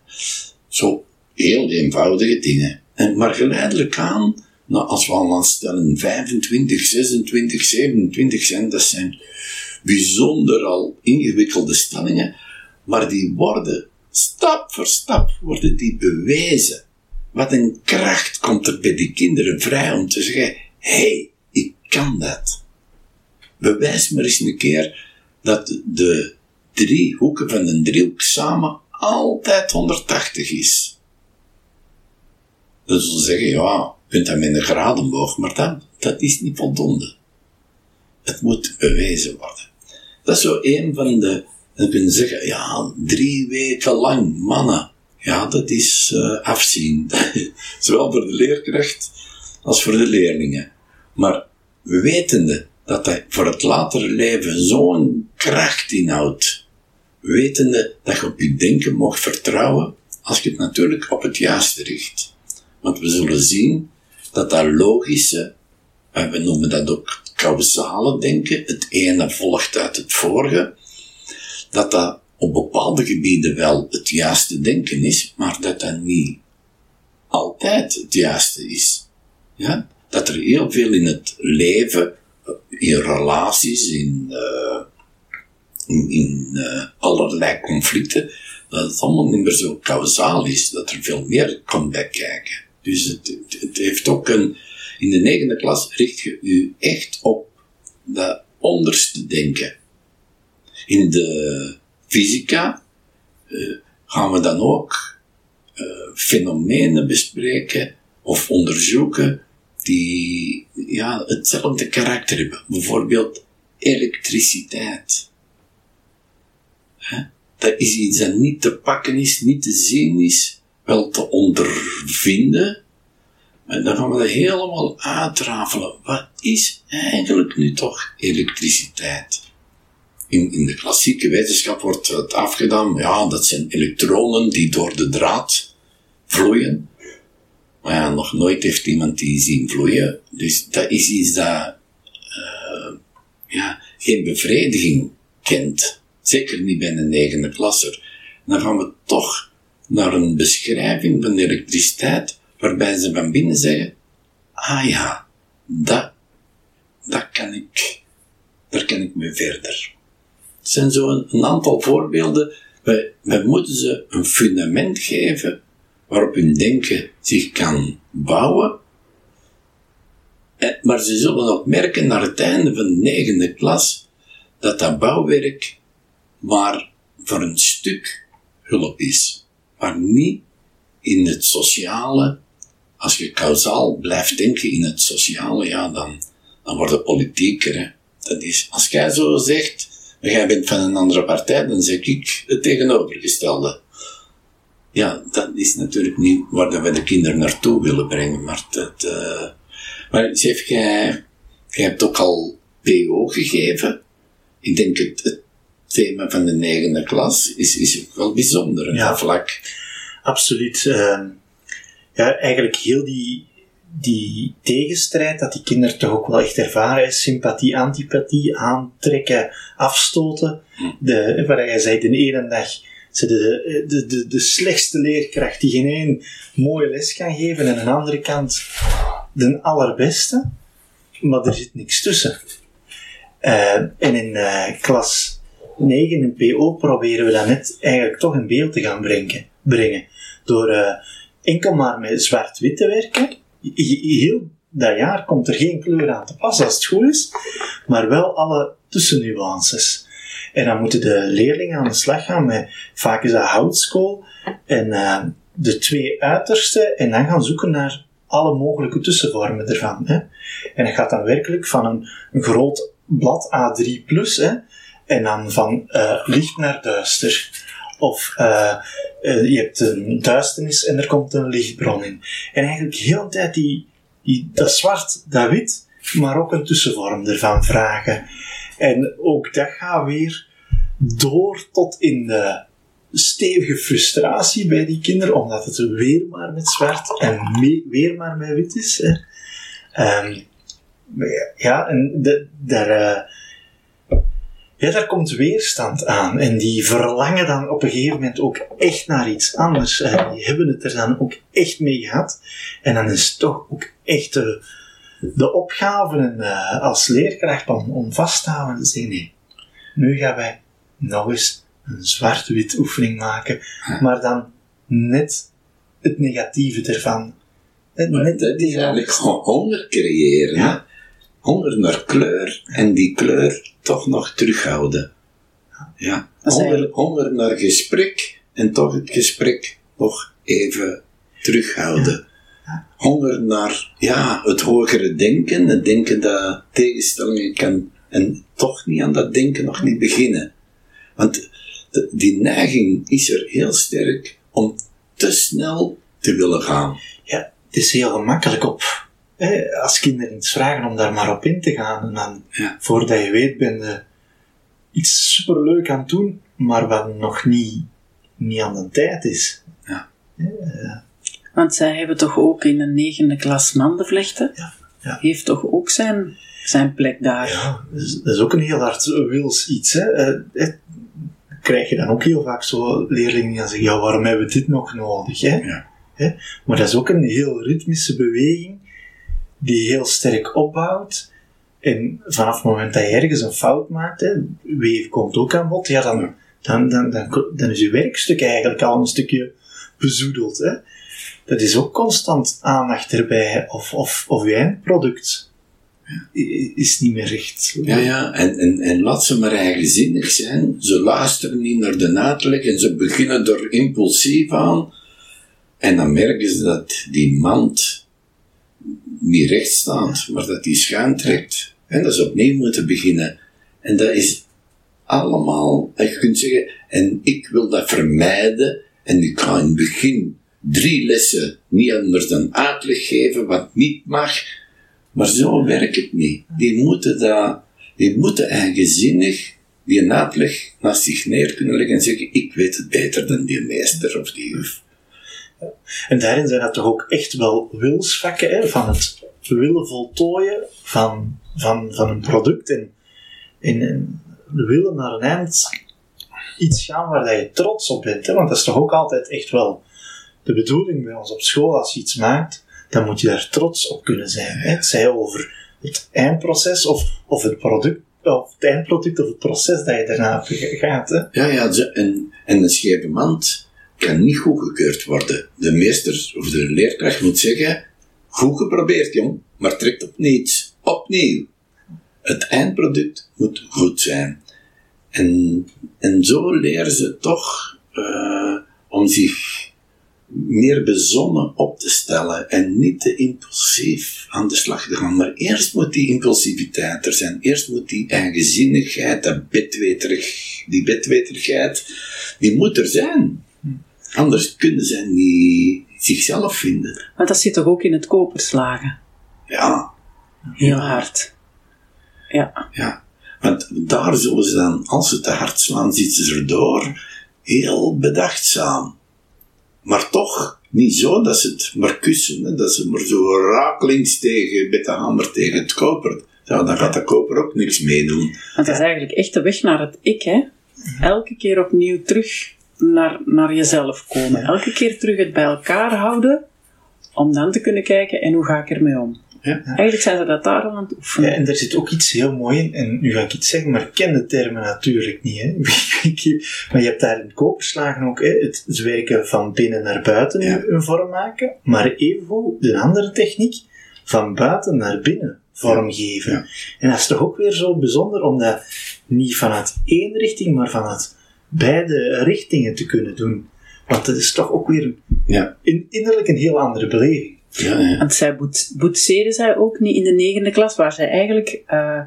Zo heel eenvoudige dingen. En, maar geleidelijk aan, nou, als we al stellen 25, 26, 27 zijn, dat zijn bijzonder al ingewikkelde stellingen, maar die worden, stap voor stap, worden die bewezen. Wat een kracht komt er bij die kinderen vrij om te zeggen, hé, hey, ik kan dat. Bewijs maar eens een keer dat de drie hoeken van een driehoek samen altijd 180 is. Dat zullen zeggen, ja, je kunt dat met een gradenboog, maar dat, dat is niet voldoende. Het moet bewezen worden. Dat is zo een van de, dan kun je zeggen, ja, drie weken lang, mannen. Ja, dat is uh, afzien. Zowel voor de leerkracht als voor de leerlingen. Maar wetende dat dat voor het latere leven zo'n kracht inhoudt, wetende dat je op je denken mag vertrouwen, als je het natuurlijk op het juiste richt. Want we zullen zien dat dat logische, en we noemen dat ook causale denken, het ene volgt uit het vorige, dat dat op bepaalde gebieden wel het juiste denken is, maar dat dat niet altijd het juiste is. Ja? Dat er heel veel in het leven, in relaties, in, uh, in, in uh, allerlei conflicten, dat het allemaal niet meer zo causaal is, dat er veel meer komt bij kijken. Dus het, het heeft ook een, in de negende klas richt je u echt op dat onderste denken. In de fysica uh, gaan we dan ook uh, fenomenen bespreken of onderzoeken die ja, hetzelfde karakter hebben. Bijvoorbeeld elektriciteit. Dat is iets dat niet te pakken is, niet te zien is, wel te ondervinden, en dan gaan we dat helemaal uitrafelen. Wat is eigenlijk nu toch elektriciteit? In, in de klassieke wetenschap wordt het afgedaan, ja, dat zijn elektronen die door de draad vloeien. Maar ja, nog nooit heeft iemand die zien vloeien. Dus dat is iets dat, uh, ja, geen bevrediging kent. Zeker niet bij een negende klasser. Dan gaan we toch naar een beschrijving van elektriciteit waarbij ze van binnen zeggen, ah ja, dat, dat kan ik, daar kan ik mee verder. Het zijn zo een, aantal voorbeelden. Wij, wij moeten ze een fundament geven waarop hun denken zich kan bouwen. maar ze zullen ook merken naar het einde van de negende klas dat dat bouwwerk maar voor een stuk hulp is, maar niet in het sociale als je kausaal blijft denken in het sociale, ja, dan, dan wordt het politieker. Hè. Dat is, als jij zo zegt, maar jij bent van een andere partij, dan zeg ik het tegenovergestelde. Ja, dat is natuurlijk niet waar we de kinderen naartoe willen brengen, maar dat, uh, maar zeg, jij, jij hebt ook al PO gegeven. Ik denk het, het thema van de negende klas is, is ook wel bijzonder, Ja. dat vlak. Absoluut. ehm, ja, eigenlijk heel die, die tegenstrijd dat die kinderen toch ook wel echt ervaren. hè. Sympathie, antipathie, aantrekken, afstoten. De, waar jij zei, de ene dag ze de, de, de, de slechtste leerkracht die geen één mooie les kan geven en aan de andere kant de allerbeste. Maar er zit niks tussen. Eh, en in eh, klas 9 in PO proberen we dat net eigenlijk toch in beeld te gaan brengen. brengen. Door eh, enkel maar met zwart-wit te werken. He- Heel dat jaar komt er geen kleur aan te pas als het goed is, maar wel alle tussennuances. En dan moeten de leerlingen aan de slag gaan met, vaak is dat houtskool, en eh, de twee uiterste, en dan gaan zoeken naar alle mogelijke tussenvormen ervan. Hè. En dat gaat dan werkelijk van een, groot blad A3+, hè, en dan van eh, licht naar duister. Of eh, eh, je hebt een duisternis en er komt een lichtbron in. En eigenlijk heel de tijd die, die, dat zwart, dat wit, maar ook een tussenvorm ervan vragen. En ook dat gaat weer door tot in de stevige frustratie bij die kinderen, omdat het weer maar met zwart en weer maar met wit is. Ehm, ja, en de, daar, eh, ja, daar komt weerstand aan. En die verlangen dan op een gegeven moment ook echt naar iets anders. Eh, die hebben het er dan ook echt mee gehad. En dan is het toch ook echt de, de opgave eh, als leerkracht om, om vast te houden en te zeggen, nee, nu gaan wij nog eens een zwart-wit oefening maken, maar dan net het negatieve ervan. Net dat is eigenlijk gewoon honger creëren. Ja. Honger naar kleur en die kleur toch nog terughouden. Ja. Honger, naar gesprek en toch het gesprek nog even terughouden. Honger naar ja, het hogere denken, het denken dat tegenstellingen kan en toch niet aan dat denken nog niet beginnen. Want de- die neiging is er heel sterk om te snel te willen gaan. Ja, het is heel gemakkelijk op. Hè, als kinderen iets vragen om daar maar op in te gaan. En dan, Ja. voordat je weet, ben je iets superleuk aan het doen, maar wat nog niet, niet aan de tijd is. Want zij hebben toch ook in een negende klas mandenvlechten? Ja, ja. Heeft toch ook zijn, zijn plek daar? Ja, dat is, dat is ook een heel hard wils iets. Hè. Eh, eh, krijg je dan ook heel vaak zo leerlingen die dan zeggen, ja, waarom hebben we dit nog nodig? Hè? Ja. Hè? Maar dat is ook een heel ritmische beweging die heel sterk opbouwt. En vanaf het moment dat je ergens een fout maakt, weef komt ook aan bod, ja, dan, dan, dan, dan, is je werkstuk eigenlijk al een stukje bezoedeld. Hè? Dat is ook constant aandacht erbij, of, of, of je eindproduct is niet meer recht. Ja, ja, en, en, en laat ze maar eigenzinnig zijn. Ze luisteren niet naar de uitleg en ze beginnen er impulsief aan. En dan merken ze dat die mand niet recht staat, maar dat die schuin trekt. En dat ze opnieuw moeten beginnen. En dat is allemaal, en je kunt zeggen, en ik wil dat vermijden, en ik ga in het begin drie lessen niet anders dan uitleg geven wat niet mag, maar zo werkt het niet. Die moeten, dat, die moeten eigenzinnig die uitleg naast zich neer kunnen leggen en zeggen, ik weet het beter dan die meester of die juf. En daarin zijn dat toch ook echt wel wilsvakken, hè, van het willen voltooien van, van, van een product en, en, en willen naar een eind iets gaan waar dat je trots op bent. Hè, want dat is toch ook altijd echt wel de bedoeling bij ons op school, als je iets maakt, dan moet je daar trots op kunnen zijn. Hè. Zij over het eindproces of, of het product, of het eindproduct of het proces dat je daarna gaat. Hè. Ja, ja, en, en een scheve mand kan niet goedgekeurd worden. De meester of de leerkracht moet zeggen, goed geprobeerd jong, maar trekt op niets. Opnieuw. Het eindproduct moet goed zijn. En, en zo leren ze toch eh, om zich meer bezonnen op te stellen en niet te impulsief aan de slag te gaan. Maar eerst moet die impulsiviteit er zijn. Eerst moet die eigenzinnigheid, die bedweterigheid, die moet er zijn. Anders kunnen ze niet zichzelf vinden. Maar dat zit toch ook in het koperslagen? Ja, Heel hard. Ja. ja. Want daar zullen ze dan, als ze te hard slaan, zitten ze erdoor heel bedachtzaam. Maar toch niet zo dat ze het maar kussen, hè, dat ze maar zo rakelings tegen, met de hamer tegen het koper. Ja, dan gaat de koper ook niks meedoen. Want dat is eigenlijk echt de weg naar het ik, hè. Elke keer opnieuw terug naar, naar jezelf komen. Elke keer terug het bij elkaar houden, om dan te kunnen kijken, en hoe ga ik ermee om? Ja. Eigenlijk zijn ze dat daar al aan het oefenen. Ja, en daar zit ook iets heel moois in. En nu ga ik iets zeggen, maar ik ken de termen natuurlijk niet. Hè. maar je hebt daar in koperslagen ook hè, het, werken van binnen naar buiten Ja. een vorm maken. Maar evengoed de andere techniek, van buiten naar binnen vormgeven. En dat is toch ook weer zo bijzonder om dat niet vanuit één richting, maar vanuit beide richtingen te kunnen doen. Want dat is toch ook weer een- Ja, in, innerlijk een heel andere beleving. ja, ja. Want zij boet, boetseren zij ook niet in de negende klas, waar zij eigenlijk eh,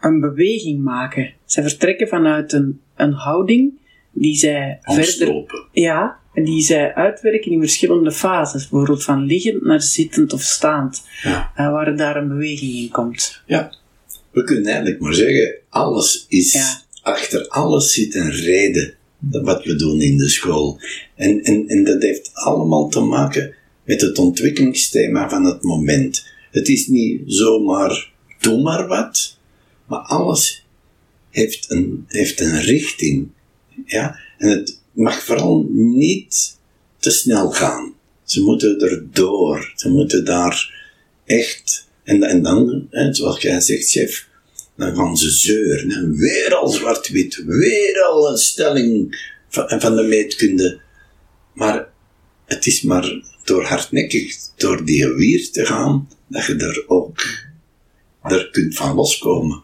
een beweging maken. Zij vertrekken vanuit een, een houding die zij verder, Omslopen. ja, die zij uitwerken in verschillende fases. Bijvoorbeeld van liggend naar zittend of staand, Ja. eh, waar daar een beweging in komt. Ja, we kunnen eigenlijk maar zeggen, alles is, Ja. Achter alles zit een reden, wat we doen in de school. En, en, en dat heeft allemaal te maken met het ontwikkelingsthema van het moment. Het is niet zomaar, doe maar wat, maar alles heeft een, heeft een richting. Ja? En het mag vooral niet te snel gaan. Ze moeten erdoor. Ze moeten daar echt... En, en dan, hè, zoals jij zegt, chef, dan gaan ze zeuren. En weer al zwart-wit, weer al een stelling van, van de meetkunde. Maar het is maar door hardnekkig door die wier te gaan, dat je er ook er kunt van loskomen.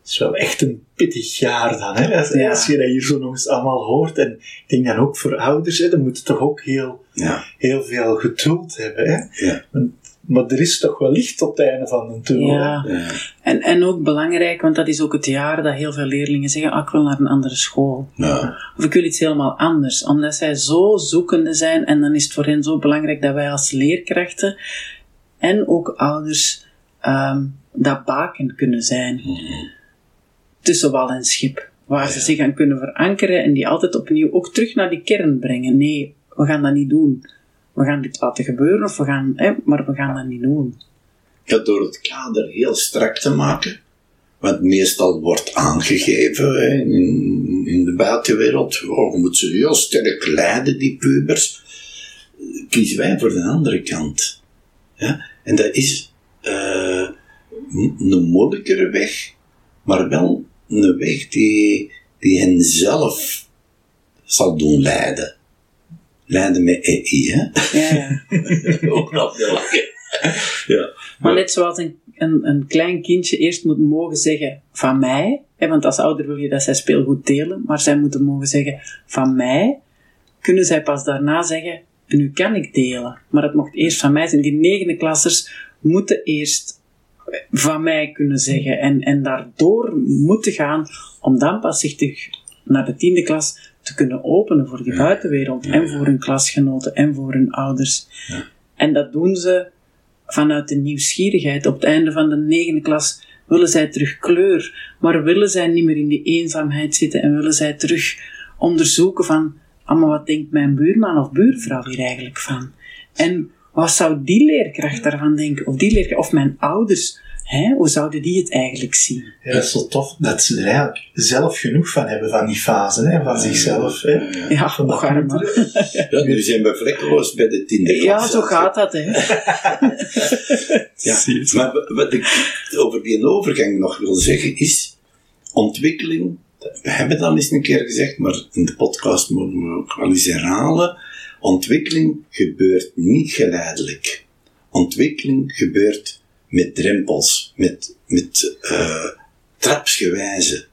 Het is wel echt een pittig jaar dan, hè? Als, Ja. als je dat hier zo nog eens allemaal hoort. En ik denk dan ook voor ouders, hè, dan moeten toch ook heel, Ja, heel veel geduld hebben. Hè? ja, Want- Maar er is toch wel licht op het einde van de tunnel. Ja. ja. En, en ook belangrijk, want dat is ook het jaar dat heel veel leerlingen zeggen, ah, ik wil naar een andere school. ja. Of ik wil iets helemaal anders. Omdat zij zo zoekende zijn en dan is het voor hen zo belangrijk dat wij als leerkrachten en ook ouders ehm, dat baken kunnen zijn. Tussen wal en schip. Waar ze zich aan kunnen verankeren en die altijd opnieuw ook terug naar die kern brengen. Nee, we gaan dat niet doen. We gaan dit laten gebeuren, of we gaan, hè, maar we gaan dat niet doen. Ja, door het kader heel strak te maken, wat meestal wordt aangegeven in, in de buitenwereld, oh, je moet ze heel sterk leiden, die pubers, kiezen wij voor de andere kant. Ja? En dat is een een moeilijkere weg, maar wel een weg die, die hen zelf zal doen leiden. Leiden met EI, hè? Ja, ja. Ook nog heel lang. Ja. Maar net zoals een, een, een klein kindje eerst moet mogen zeggen van mij, hè, want als ouder wil je dat zij speelgoed delen, maar zij moeten mogen zeggen van mij, kunnen zij pas daarna zeggen, nu kan ik delen. Maar het mocht eerst van mij zijn. Die negende klassers moeten eerst van mij kunnen zeggen en, en daardoor moeten gaan om dan pas zich naar de tiende klas te kunnen openen voor die buitenwereld en voor hun klasgenoten en voor hun ouders. En dat doen ze vanuit de nieuwsgierigheid. Op het einde van de negende klas willen zij terug kleur, maar willen zij niet meer in die eenzaamheid zitten en willen zij terug onderzoeken van, ah, maar wat denkt mijn buurman of buurvrouw hier eigenlijk van? En wat zou die leerkracht daarvan denken? Of die leerkracht, of mijn ouders, hè? hoe zouden die het eigenlijk zien? Ja, dat is zo tof dat ze er eigenlijk zelf genoeg van hebben, van die fase, hè, van zichzelf. Hè. Ja, Van dat. Ja, nu zijn we vlekkeloos bij de tiende klas. Ja, zo gaat dat, hè. Ja, maar wa- wat ik over die overgang nog wil zeggen is, ontwikkeling, we hebben dat al eens een keer gezegd, maar in de podcast mogen we ook wel eens herhalen, ontwikkeling gebeurt niet geleidelijk. Ontwikkeling gebeurt met drempels, met, met eh, trapsgewijze.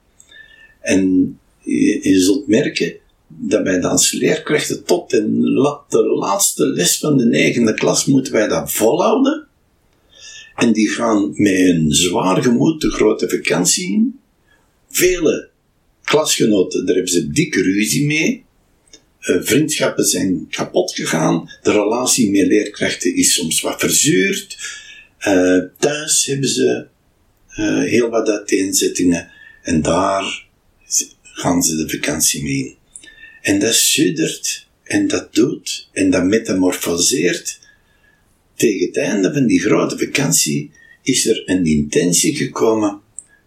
En je, zult merken dat dan als leerkrachten tot de, de laatste les van de negende klas moeten wij dat volhouden. En die gaan met een zwaar gemoed de grote vakantie in. Vele klasgenoten, daar hebben ze dikke ruzie mee. Eh, vriendschappen zijn kapot gegaan. De relatie met leerkrachten is soms wat verzuurd. Eh, thuis hebben ze eh, heel wat uiteenzettingen. En daar gaan ze de vakantie mee. En dat suddert en dat doet en dat metamorfoseert. Tegen het einde van die grote vakantie is er een intentie gekomen,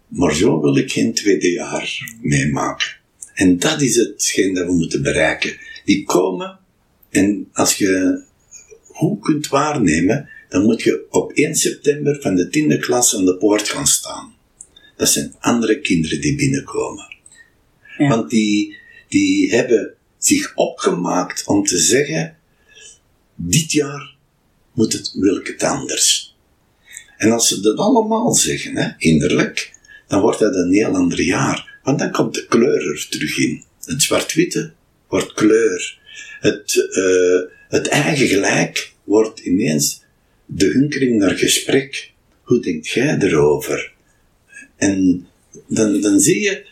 maar zo wil ik geen tweede jaar meemaken. En dat is hetgeen dat we moeten bereiken. Die komen en als je hoe kunt waarnemen, dan moet je op 1 september van de tiende klas aan de poort gaan staan. Dat zijn andere kinderen die binnenkomen. Ja. Want die, die hebben zich opgemaakt om te zeggen, dit jaar moet het, wil ik het anders. En als ze dat allemaal zeggen, hè, innerlijk, dan wordt dat een heel ander jaar. Want dan komt de kleur er terug in. Het zwart-witte wordt kleur. Het, uh, het eigen gelijk wordt ineens de hunkering naar gesprek. Hoe denkt jij erover? En dan, dan zie je,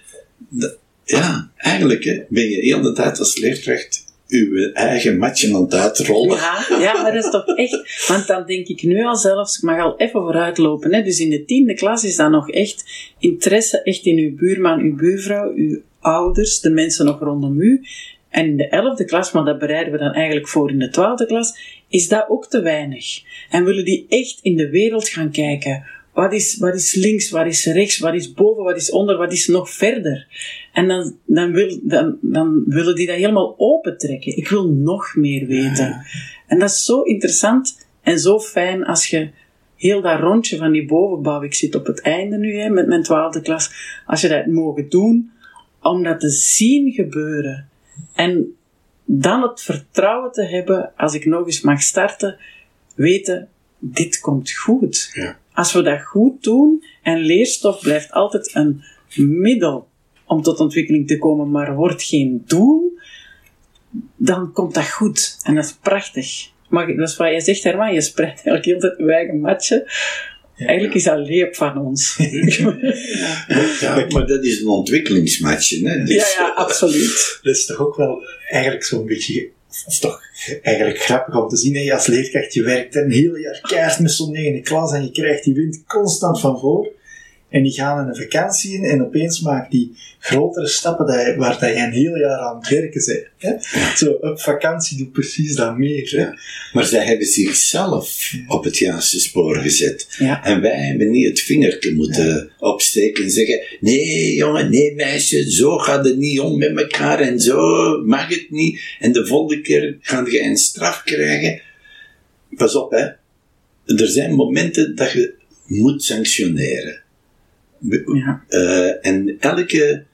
ja, eigenlijk hè, ben je heel de tijd als leerkracht uw eigen matje aan het uitrollen. Ja, ja, maar dat is toch echt... Want dan denk ik nu al zelfs, ik mag al even vooruitlopen. Hè, dus in de tiende klas is dat nog echt interesse echt in uw buurman, uw buurvrouw, uw ouders, de mensen nog rondom u. En in de elfde klas, maar dat bereiden we dan eigenlijk voor in de twaalfde klas, is dat ook te weinig. En willen die echt in de wereld gaan kijken. Wat is, wat is links, wat is rechts, wat is boven, wat is onder, wat is nog verder? En dan, dan, wil, dan, dan willen die dat helemaal opentrekken. Ik wil nog meer weten. En dat is zo interessant en zo fijn als je heel dat rondje van die bovenbouw, ik zit op het einde nu hè, met mijn twaalfde klas, als je dat mogen doen, om dat te zien gebeuren. En dan het vertrouwen te hebben, als ik nog eens mag starten, weten, dit komt goed. Ja. Als we dat goed doen, en leerstof blijft altijd een middel om tot ontwikkeling te komen, maar wordt geen doel, dan komt dat goed. En dat is prachtig. Maar dat is wat je zegt, Herman, je spreidt eigenlijk heel tijd je eigen matje. Eigenlijk is dat leep van ons. ja, maar dat is een ontwikkelingsmatje. Hè? Dus, ja, ja, absoluut. Dat is toch ook wel eigenlijk zo'n beetje dat is toch eigenlijk grappig om te zien. Hè? Als leerkracht, je werkt een heel jaar keihard met zo'n negende klas en je krijgt die wind constant van voor. En die gaan in een vakantie in en opeens maakt die grotere stappen dat je, waar dat je een heel jaar aan het werken bent. Hè? Zo, op vakantie doet precies dat meer. Hè? Maar zij hebben zichzelf op het juiste spoor gezet. Ja. En wij hebben niet het vingertje moeten opsteken en zeggen: nee, jongen, nee, meisje, zo gaat het niet om met elkaar en zo mag het niet. En de volgende keer ga je een straf krijgen. Pas op, hè. Er zijn momenten dat je moet sanctioneren. Ja. Uh, en elke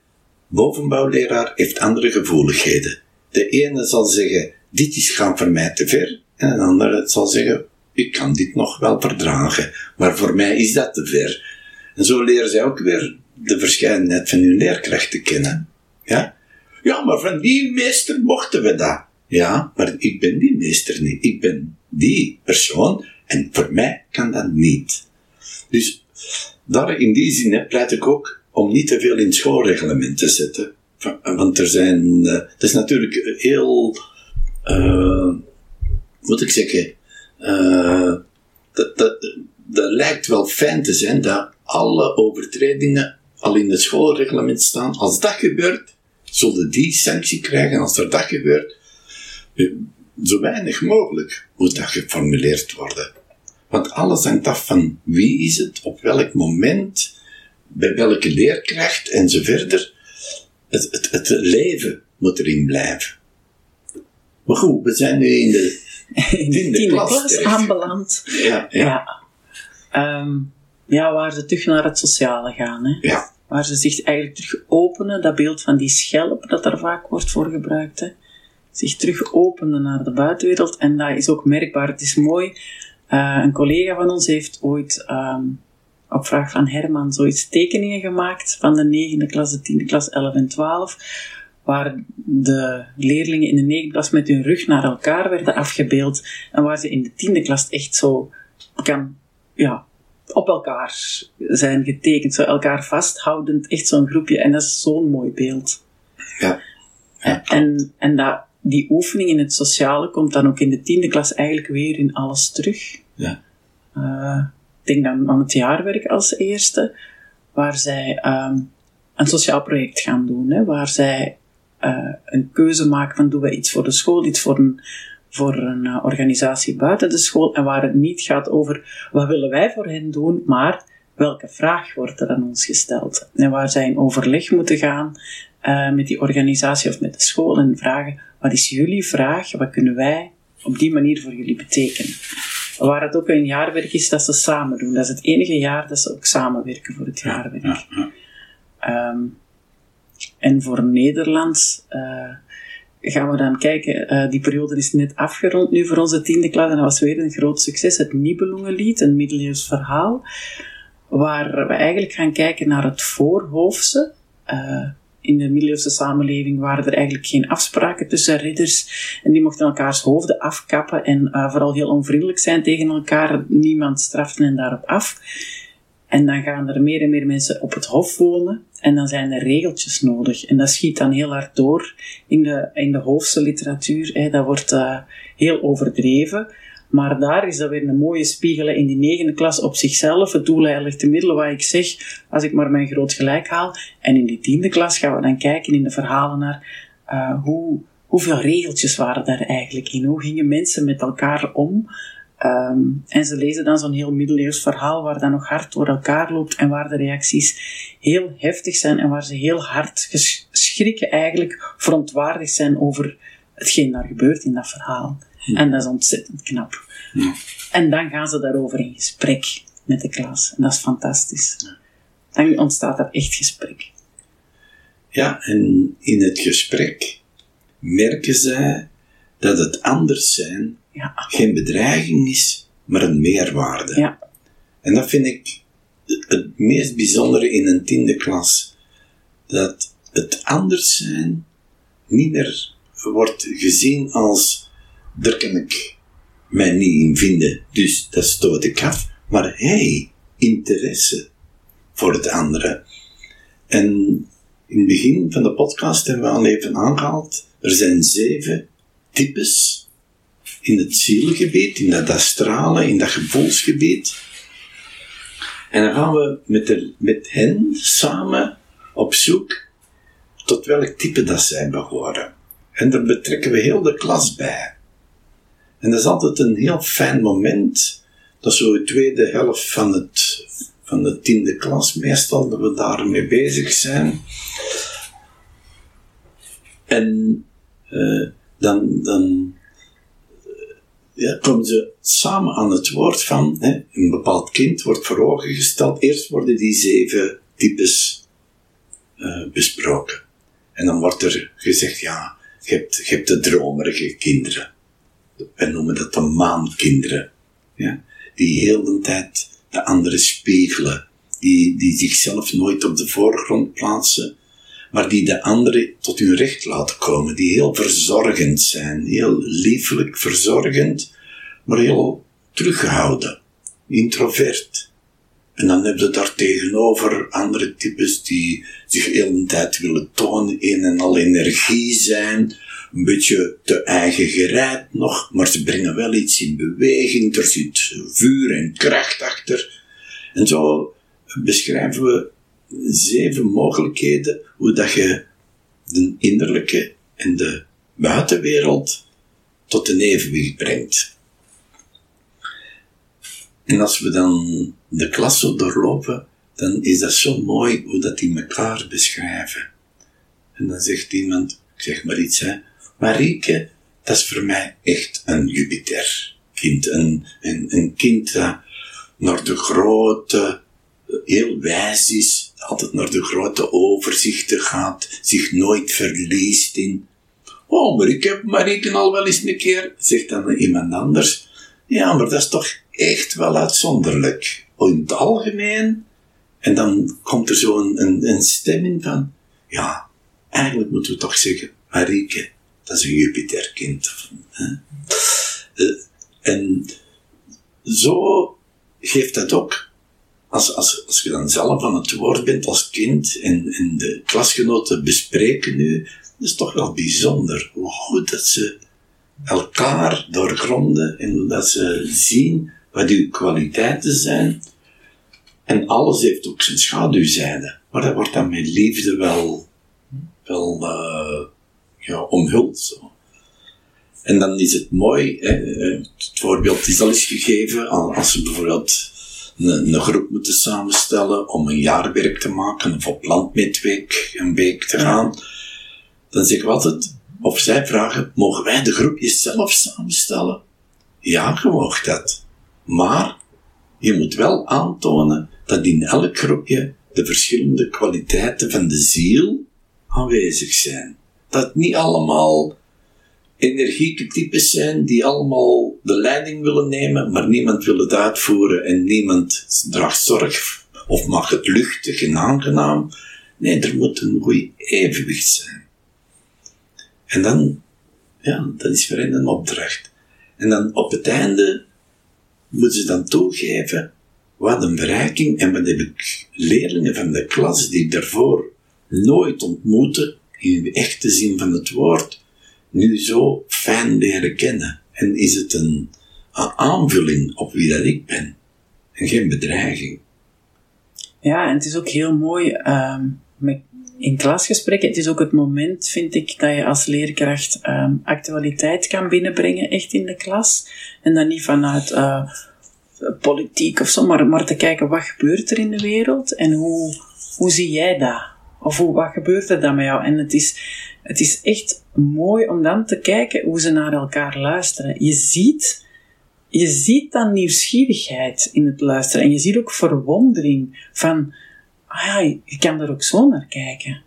bovenbouwleraar heeft andere gevoeligheden. De ene zal zeggen, dit is gaan voor mij te ver. En een andere zal zeggen, ik kan dit nog wel verdragen. Maar voor mij is dat te ver. En zo leren zij ook weer de verscheidenheid van hun leerkrachten kennen. Ja? Ja, maar van die meester mochten we dat. Ja, maar ik ben die meester niet. Ik ben die persoon en voor mij kan dat niet. Dus daar in die zin pleit ik ook om niet te veel in het schoolreglement te zetten. Want er zijn, uh, het is natuurlijk heel, uh, moet ik zeggen, uh, dat, dat, dat lijkt wel fijn te zijn dat alle overtredingen al in het schoolreglement staan. Als dat gebeurt, zullen die sanctie krijgen. Als er dat gebeurt, zo weinig mogelijk moet dat geformuleerd worden. Want alles hangt af van wie is het, op welk moment, bij welke leerkracht en zo verder. Het, het, het leven moet erin blijven. Maar goed, we zijn nu in de in de tiende klas, klas aanbeland. Ja, ja. Ja. Um, ja, waar ze terug naar het sociale gaan. Hè? Ja. Waar ze zich eigenlijk terug openen, dat beeld van die schelp dat er vaak wordt voor gebruikt. Hè? Zich terug openen naar de buitenwereld. En dat is ook merkbaar. Het is mooi. Uh, een collega van ons heeft ooit um, op vraag van Herman zoiets tekeningen gemaakt van de negende klas, de tiende klas, 11 en 12, waar de leerlingen in de negende klas met hun rug naar elkaar werden afgebeeld en waar ze in de tiende klas echt zo kan, ja, op elkaar zijn getekend, zo elkaar vasthoudend, echt zo'n groepje. En dat is zo'n mooi beeld. Ja. ja. En, en dat, die oefening in het sociale komt dan ook in de tiende klas eigenlijk weer in alles terug. Ja. Uh, ik denk dan aan het jaarwerk als eerste. waar zij ehm, een sociaal project gaan doen, hè, waar zij uh, een keuze maken van doen we iets voor de school, iets voor een, voor een uh, organisatie buiten de school, en waar het niet gaat over wat willen wij voor hen doen, maar welke vraag wordt er aan ons gesteld. En waar zij in overleg moeten gaan met die organisatie of met de school en vragen, wat is jullie vraag, wat kunnen wij op die manier voor jullie betekenen. Waar het ook een jaarwerk is dat ze samen doen. Dat is het enige jaar dat ze ook samenwerken voor het jaarwerk. Ja, ja, um, en voor Nederlands uh, gaan we dan kijken. Uh, die periode is net afgerond nu voor onze tiende klas. En dat was weer een groot succes. Het Nibelungenlied, een middeleeuws verhaal. Waar we eigenlijk gaan kijken naar het voorhoofdse. Uh, in de middeleeuwse samenleving waren er eigenlijk geen afspraken tussen ridders. En die mochten elkaars hoofden afkappen en uh, vooral heel onvriendelijk zijn tegen elkaar. Niemand strafte hen daarop af. En dan gaan er meer en meer mensen op het hof wonen. En dan zijn er regeltjes nodig. En dat schiet dan heel hard door in de, in de hoofdse literatuur. Hè. Dat wordt uh, heel overdreven. Maar daar is dat weer een mooie spiegel in die negende klas op zichzelf. Het doel eigenlijk te middelen wat ik zeg, als ik maar mijn groot gelijk haal. En in die tiende klas gaan we dan kijken in de verhalen naar uh, hoe, hoeveel regeltjes waren daar eigenlijk in. Hoe gingen mensen met elkaar om? Um, en ze lezen dan zo'n heel middeleeuws verhaal waar dat nog hard door elkaar loopt en waar de reacties heel heftig zijn en waar ze heel hard schrikken eigenlijk, verontwaardigd zijn over hetgeen daar gebeurt in dat verhaal. En dat is ontzettend knap. Ja. En dan gaan ze daarover in gesprek met de klas. En dat is fantastisch. Dan ontstaat er echt gesprek. Ja, en in het gesprek merken zij dat het anders zijn ja. geen bedreiging is, maar een meerwaarde. Ja. En dat vind ik het meest bijzondere in een tiende klas. Dat het anders zijn niet meer wordt gezien als, daar kan ik mij niet in vinden, dus dat stoot ik af. Maar hey, interesse voor het andere. En in het begin van de podcast hebben we al even aangehaald, er zijn zeven types in het zielgebied, in dat astrale, in dat gevoelsgebied. En dan gaan we met, de, met hen samen op zoek tot welk type dat zij behoren. En daar betrekken we heel de klas bij. En dat is altijd een heel fijn moment. Dat is zo de tweede helft van, het, van de tiende klas meestal, dat we daarmee bezig zijn. En uh, dan, dan ja, komen ze samen aan het woord van hè, een bepaald kind wordt voor ogen gesteld. Eerst worden die zeven types uh, besproken. En dan wordt er gezegd, ja, je hebt, je hebt de dromerige kinderen. Wij noemen dat de maankinderen. Ja? Die heel de tijd de anderen spiegelen. Die, die zichzelf nooit op de voorgrond plaatsen, maar die de anderen tot hun recht laten komen. Die heel verzorgend zijn, heel liefelijk verzorgend, maar heel teruggehouden, introvert. En dan heb je daar tegenover andere types die zich heel de tijd willen tonen, een en al energie zijn, een beetje te eigen gereid nog, maar ze brengen wel iets in beweging, er zit vuur en kracht achter. En zo beschrijven we zeven mogelijkheden hoe dat je de innerlijke en de buitenwereld tot een evenwicht brengt. En als we dan de klas zo doorlopen, dan is dat zo mooi hoe dat die elkaar beschrijven. En dan zegt iemand, ik zeg maar iets, hè, Marieke, dat is voor mij echt een Jupiter-kind. Een, een, een kind dat naar de grote, heel wijs is, altijd naar de grote overzichten gaat, zich nooit verliest in. Oh, maar ik heb Marieke al wel eens een keer, zegt dan iemand anders. Ja, maar dat is toch echt wel uitzonderlijk. In het algemeen. En dan komt er zo een, een, een stemming van, ja, eigenlijk moeten we toch zeggen, Marieke, dat is een Jupiterkind. Uh, en zo geeft dat ook, als, als, als je dan zelf aan het woord bent als kind en, de klasgenoten bespreken nu, dat is toch wel bijzonder hoe goed dat ze elkaar doorgronden en dat ze zien wat uw kwaliteiten zijn En alles heeft ook zijn schaduwzijde. Maar dat wordt dan met liefde wel, wel uh, ja, omhuld. Zo. En dan is het mooi, het voorbeeld is al eens gegeven, als ze bijvoorbeeld een, een, groep moeten samenstellen om een jaarwerk te maken, of op landmeetweek een week te gaan, dan zeggen we altijd, of zij vragen, mogen wij de groepjes zelf samenstellen? Ja, je dat. Maar je moet wel aantonen dat in elk groepje de verschillende kwaliteiten van de ziel aanwezig zijn. Dat niet allemaal energieke types zijn die allemaal de leiding willen nemen, maar niemand wil het uitvoeren en niemand draagt zorg of mag het luchtig en aangenaam. Nee, er moet een goed evenwicht zijn. En dan, ja, dat is voor hen een opdracht. En dan op het einde moeten ze dan toegeven wat een bereiking en wat heb ik leerlingen van de klas die ik daarvoor nooit ontmoette, in de echte zin van het woord, nu zo fijn leren kennen. En is het een, een aanvulling op wie dat ik ben en geen bedreiging. Ja, en het is ook heel mooi met, in klasgesprekken. Het is ook het moment, vind ik, dat je als leerkracht um, actualiteit kan binnenbrengen, echt in de klas. En dan niet vanuit uh, politiek of zo, maar, maar te kijken wat gebeurt er in de wereld en hoe, hoe zie jij dat? Of hoe, wat gebeurt er dan met jou? En het is, het is echt mooi om dan te kijken hoe ze naar elkaar luisteren. Je ziet, je ziet dan nieuwsgierigheid in het luisteren. En je ziet ook verwondering van, ah ja, je kan er ook zo naar kijken.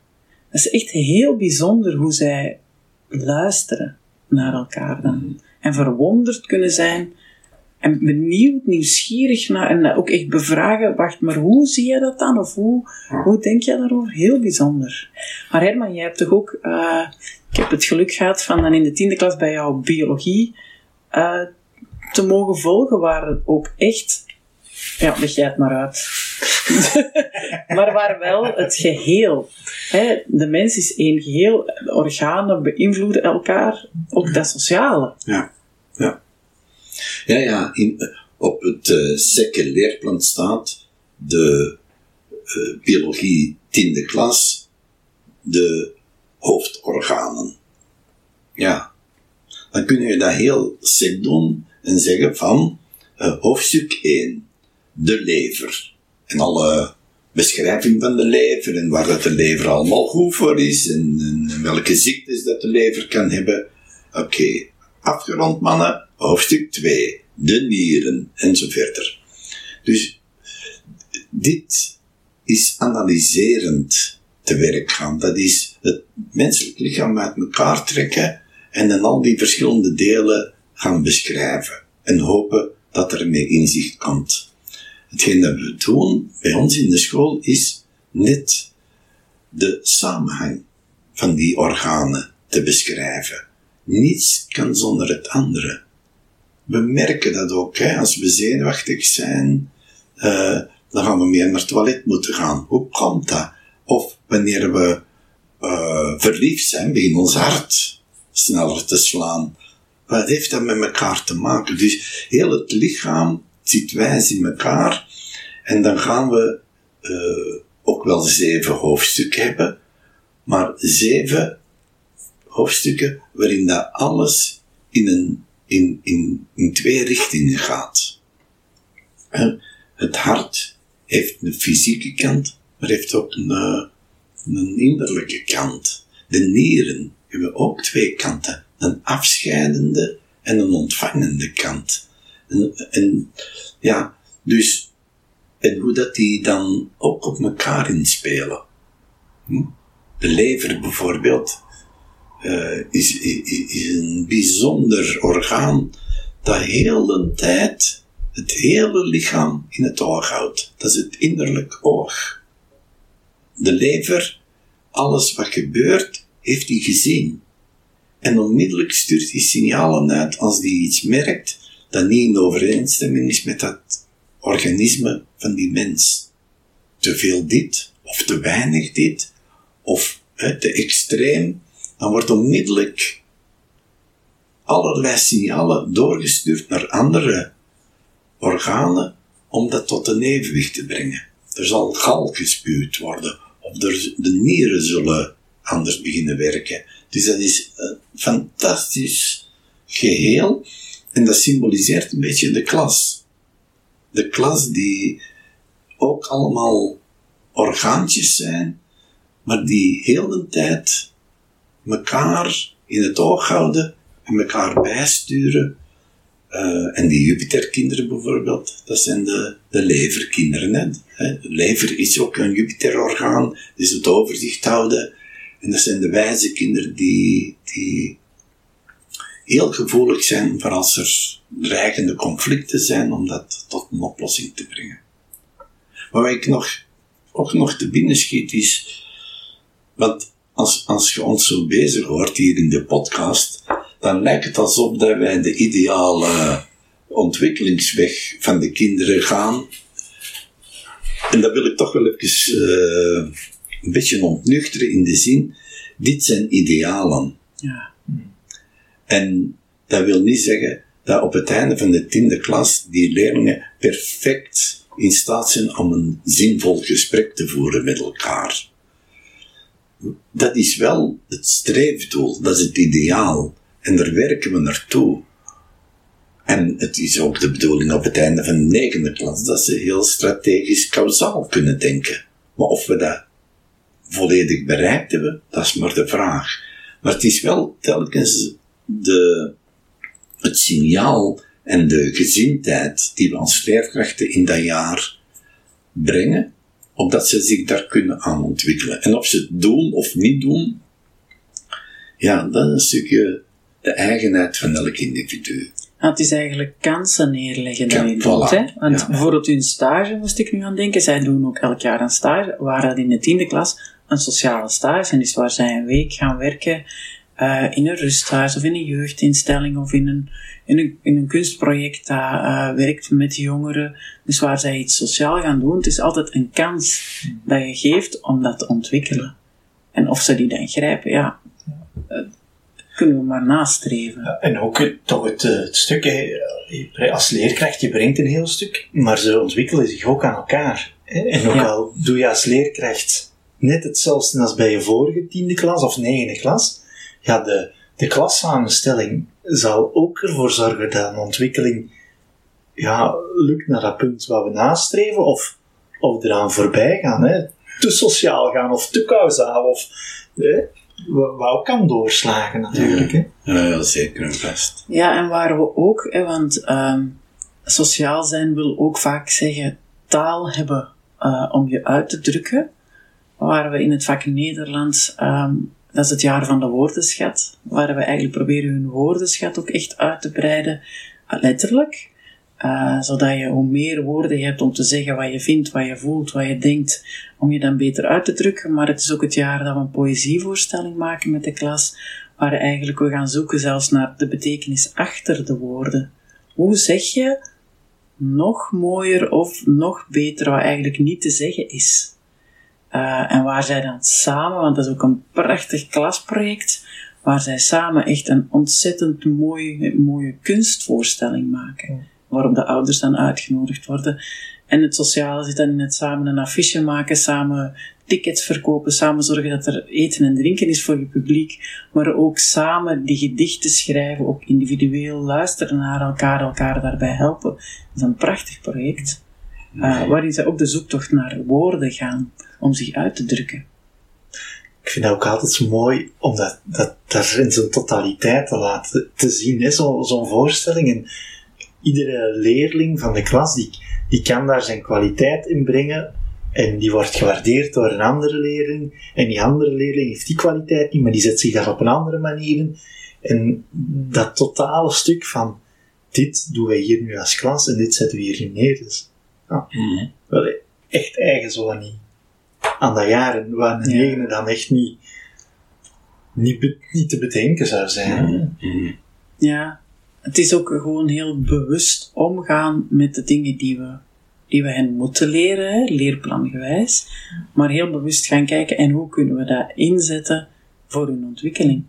Dat is echt heel bijzonder hoe zij luisteren naar elkaar dan. En verwonderd kunnen zijn en benieuwd, nieuwsgierig naar en ook echt bevragen, wacht, maar hoe zie je dat dan? Of hoe, hoe denk je daarover? Heel bijzonder. Maar Herman, jij hebt toch ook, uh, ik heb het geluk gehad van dan in de tiende klas bij jouw biologie uh, te mogen volgen, waar ook echt, ja, leg jij het maar uit. maar waar wel het geheel, hè, de mens is één geheel, organen beïnvloeden elkaar, ook dat sociale. Ja, ja. Ja, ja, in, op het uh, leerplan staat de uh, biologie tiende klas, de hoofdorganen. Ja, dan kun je dat heel sec doen en zeggen van hoofdstuk 1, de lever. En alle beschrijving van de lever en waar de lever allemaal goed voor is en, welke ziektes dat de lever kan hebben. Oké, afgerond mannen, hoofdstuk 2, de nieren enzovoort. Dus dit is analyserend te werk gaan. Dat is het menselijk lichaam uit elkaar trekken en dan al die verschillende delen gaan beschrijven en hopen dat er mee inzicht komt. Hetgeen dat we doen bij ons in de school is net de samenhang van die organen te beschrijven. Niets kan zonder het andere we merken dat ook. Hè. Als we zenuwachtig zijn, uh, dan gaan we meer naar het toilet moeten gaan. Hoe komt dat? Of wanneer we uh, verliefd zijn, begint ons hart sneller te slaan. Wat heeft dat met elkaar te maken? Dus heel het lichaam zit wijs in elkaar. En dan gaan we uh, ook wel zeven hoofdstukken hebben. Maar zeven hoofdstukken waarin dat alles in een in, in, in twee richtingen gaat. Het hart heeft een fysieke kant, maar heeft ook een, eh, een innerlijke kant. De nieren hebben ook twee kanten. Een afscheidende en een ontvangende kant. En, en ja, dus, en hoe dat die dan ook op elkaar inspelen. Hm? De lever bijvoorbeeld is, is, is een bijzonder orgaan dat heel de tijd het hele lichaam in het oog houdt. Dat is het innerlijk oog. De lever, alles wat gebeurt, heeft hij gezien. En onmiddellijk stuurt hij signalen uit als hij iets merkt dat niet in overeenstemming is met dat organisme van die mens. Te veel dit, of te weinig dit, of he, te extreem, dan wordt onmiddellijk allerlei signalen doorgestuurd naar andere organen om dat tot een evenwicht te brengen. er zal gal gespuwd worden, of de nieren zullen anders beginnen werken. Dus dat is een fantastisch geheel, en dat symboliseert een beetje de klas. De klas die ook allemaal orgaantjes zijn, maar die heel de tijd elkaar in het oog houden en elkaar bijsturen. Uh, en die Jupiterkinderen bijvoorbeeld, dat zijn de, de leverkinderen. Hè. De lever is ook een Jupiterorgaan, dus het overzicht houden. En dat zijn de wijze kinderen die, die heel gevoelig zijn voor als er dreigende conflicten zijn, om dat tot een oplossing te brengen. Maar wat ik nog, ook nog te binnen schiet is, want als, als je ons zo bezig hoort hier in de podcast, dan lijkt het alsof dat wij de ideale ontwikkelingsweg van de kinderen gaan. En dat wil ik toch wel even uh, een beetje ontnuchteren in de zin, dit zijn idealen. Ja. En dat wil niet zeggen dat op het einde van de tiende klas die leerlingen perfect in staat zijn om een zinvol gesprek te voeren met elkaar. Dat is wel het streefdoel, dat is het ideaal. En daar werken we naartoe. En het is ook de bedoeling op het einde van de negende klas dat ze heel strategisch kausaal kunnen denken. Maar of we dat volledig bereikt hebben, dat is maar de vraag. Maar het is wel telkens de, het signaal en de gezindheid die we als leerkrachten in dat jaar brengen, opdat ze zich daar kunnen aan ontwikkelen. En of ze het doen of niet doen, ja, dat is een stukje de eigenheid van elk individu. het is eigenlijk kansen neerleggen dat je doet. Hè? Want ja. bijvoorbeeld hun stage moest ik nu aan denken. Zij doen ook elk jaar een stage, waar dat in de tiende klas een sociale stage. En dus waar zij een week gaan werken uh, in een rusthuis of in een jeugdinstelling of in een, in een, in een kunstproject dat uh, werkt met jongeren. Dus waar zij iets sociaal gaan doen. Het is altijd een kans dat je geeft om dat te ontwikkelen. En of ze die dan grijpen, ja, uh, kunnen we maar nastreven. Ja, en ook het, toch het, het stuk, hè, als leerkracht, je brengt een heel stuk, maar ze ontwikkelen zich ook aan elkaar. Hè? En ook ja. al doe je als leerkracht net hetzelfde als bij je vorige tiende klas of negende klas, ja, de, de klassamenstelling zal ook ervoor zorgen dat een ontwikkeling ja, lukt naar dat punt wat we nastreven, of, of eraan voorbij gaan. Hè. Te sociaal gaan, of te kausaal, of hè, wat ook kan doorslagen natuurlijk. Ja, hè. ja zeker en vast. Ja, en waar we ook, hè, want um, sociaal zijn wil ook vaak zeggen taal hebben uh, om je uit te drukken. Waar we in het vak Nederlands um, dat is het jaar van de woordenschat, waar we eigenlijk proberen hun woordenschat ook echt uit te breiden, eh, letterlijk. Uh, zodat je hoe meer woorden hebt om te zeggen wat je vindt, wat je voelt, wat je denkt, om je dan beter uit te drukken. Maar het is ook het jaar dat we een poëzievoorstelling maken met de klas, waar eigenlijk we gaan zoeken zelfs naar de betekenis achter de woorden. Hoe zeg je nog mooier of nog beter wat eigenlijk niet te zeggen is? Uh, en waar zij dan samen, want dat is ook een prachtig klasproject, waar zij samen echt een ontzettend mooie, mooie kunstvoorstelling maken. Waarop de ouders dan uitgenodigd worden. En het sociale zit dan in het samen een affiche maken, samen tickets verkopen, samen zorgen dat er eten en drinken is voor je publiek, maar ook samen die gedichten schrijven, ook individueel luisteren naar elkaar, elkaar daarbij helpen. Dat is een prachtig project, uh, waarin zij ook de zoektocht naar woorden gaan om zich uit te drukken. Ik vind dat ook altijd zo mooi om dat, dat daar in zijn totaliteit te laten te zien, zo'n zo voorstelling. En iedere leerling van de klas, die, die kan daar zijn kwaliteit in brengen en die wordt gewaardeerd door een andere leerling. En die andere leerling heeft die kwaliteit niet, maar die zet zich daar op een andere manier in. En dat totale stuk van dit doen wij hier nu als klas en dit zetten we hier neer. Dus, ja, mm wel echt eigen zo niet aan dat jaren, waar een negende dan echt niet, niet, niet te bedenken zou zijn. Ja, het is ook gewoon heel bewust omgaan met de dingen die we, die we hen moeten leren, leerplangewijs, maar heel bewust gaan kijken en hoe kunnen we dat inzetten voor hun ontwikkeling.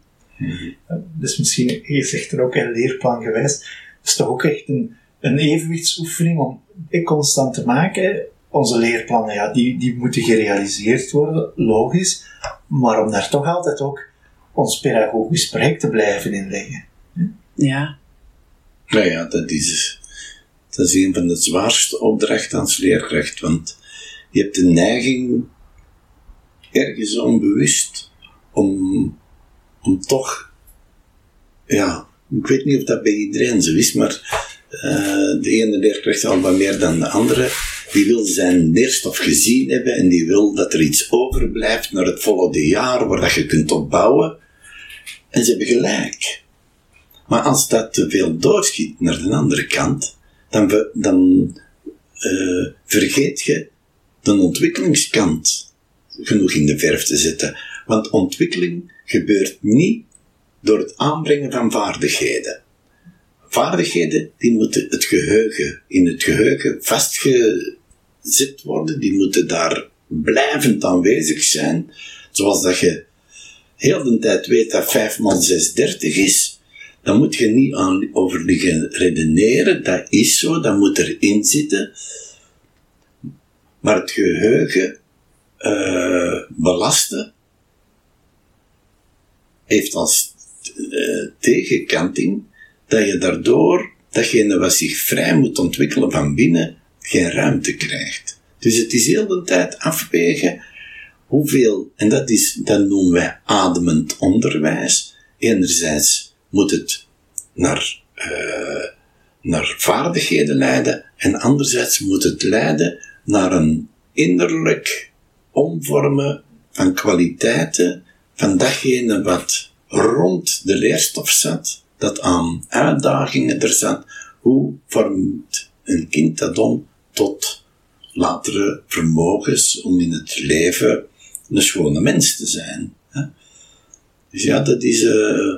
Dus misschien, je zegt er ook een leerplangewijs, is toch ook echt een, een evenwichtsoefening om constant te maken onze leerplannen, ja, die, die moeten gerealiseerd worden, logisch. Maar om daar toch altijd ook ons pedagogisch project te blijven inleggen. Ja. Nou ja, dat is, dat is een van de zwaarste opdrachten als leerkracht, want je hebt de neiging, ergens onbewust, om, om toch, ja, ik weet niet of dat bij iedereen zo is, maar uh, de ene leerkracht al wat meer dan de andere, die wil zijn leerstof gezien hebben en die wil dat er iets overblijft naar het volgende jaar waar dat je kunt opbouwen. En ze hebben gelijk. Maar als dat te veel doorschiet naar de andere kant, dan, dan uh, vergeet je de ontwikkelingskant genoeg in de verf te zetten. Want ontwikkeling gebeurt niet door het aanbrengen van vaardigheden. Vaardigheden, die moeten het geheugen, in het geheugen vastgezet worden, die moeten daar blijvend aanwezig zijn, zoals dat je heel de tijd weet dat 5 x 6 30 is, dan moet je niet aan over liggen redeneren, dat is zo, dat moet erin zitten. Maar het geheugen uh, belasten heeft als uh, tegenkanting dat je daardoor, datgene wat zich vrij moet ontwikkelen van binnen, geen ruimte krijgt. Dus het is heel de tijd afwegen hoeveel, en dat, is, dat noemen wij ademend onderwijs. Enerzijds moet het naar, uh, naar vaardigheden leiden, en anderzijds moet het leiden naar een innerlijk omvormen van kwaliteiten van datgene wat rond de leerstof zat, dat aan uitdagingen er zat. Hoe vormt een kind dat om tot latere vermogens om in het leven een schone mens te zijn? Dus ja, dat is. Uh,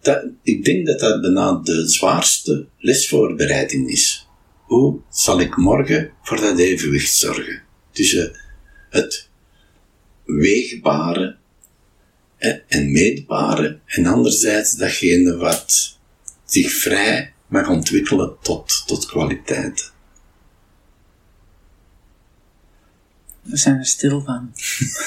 dat, ik denk dat dat bijna de zwaarste lesvoorbereiding is. Hoe zal ik morgen voor dat evenwicht zorgen? Tussen het weegbare en meetbare, en anderzijds datgene wat zich vrij mag ontwikkelen tot, tot kwaliteit. We zijn er stil van.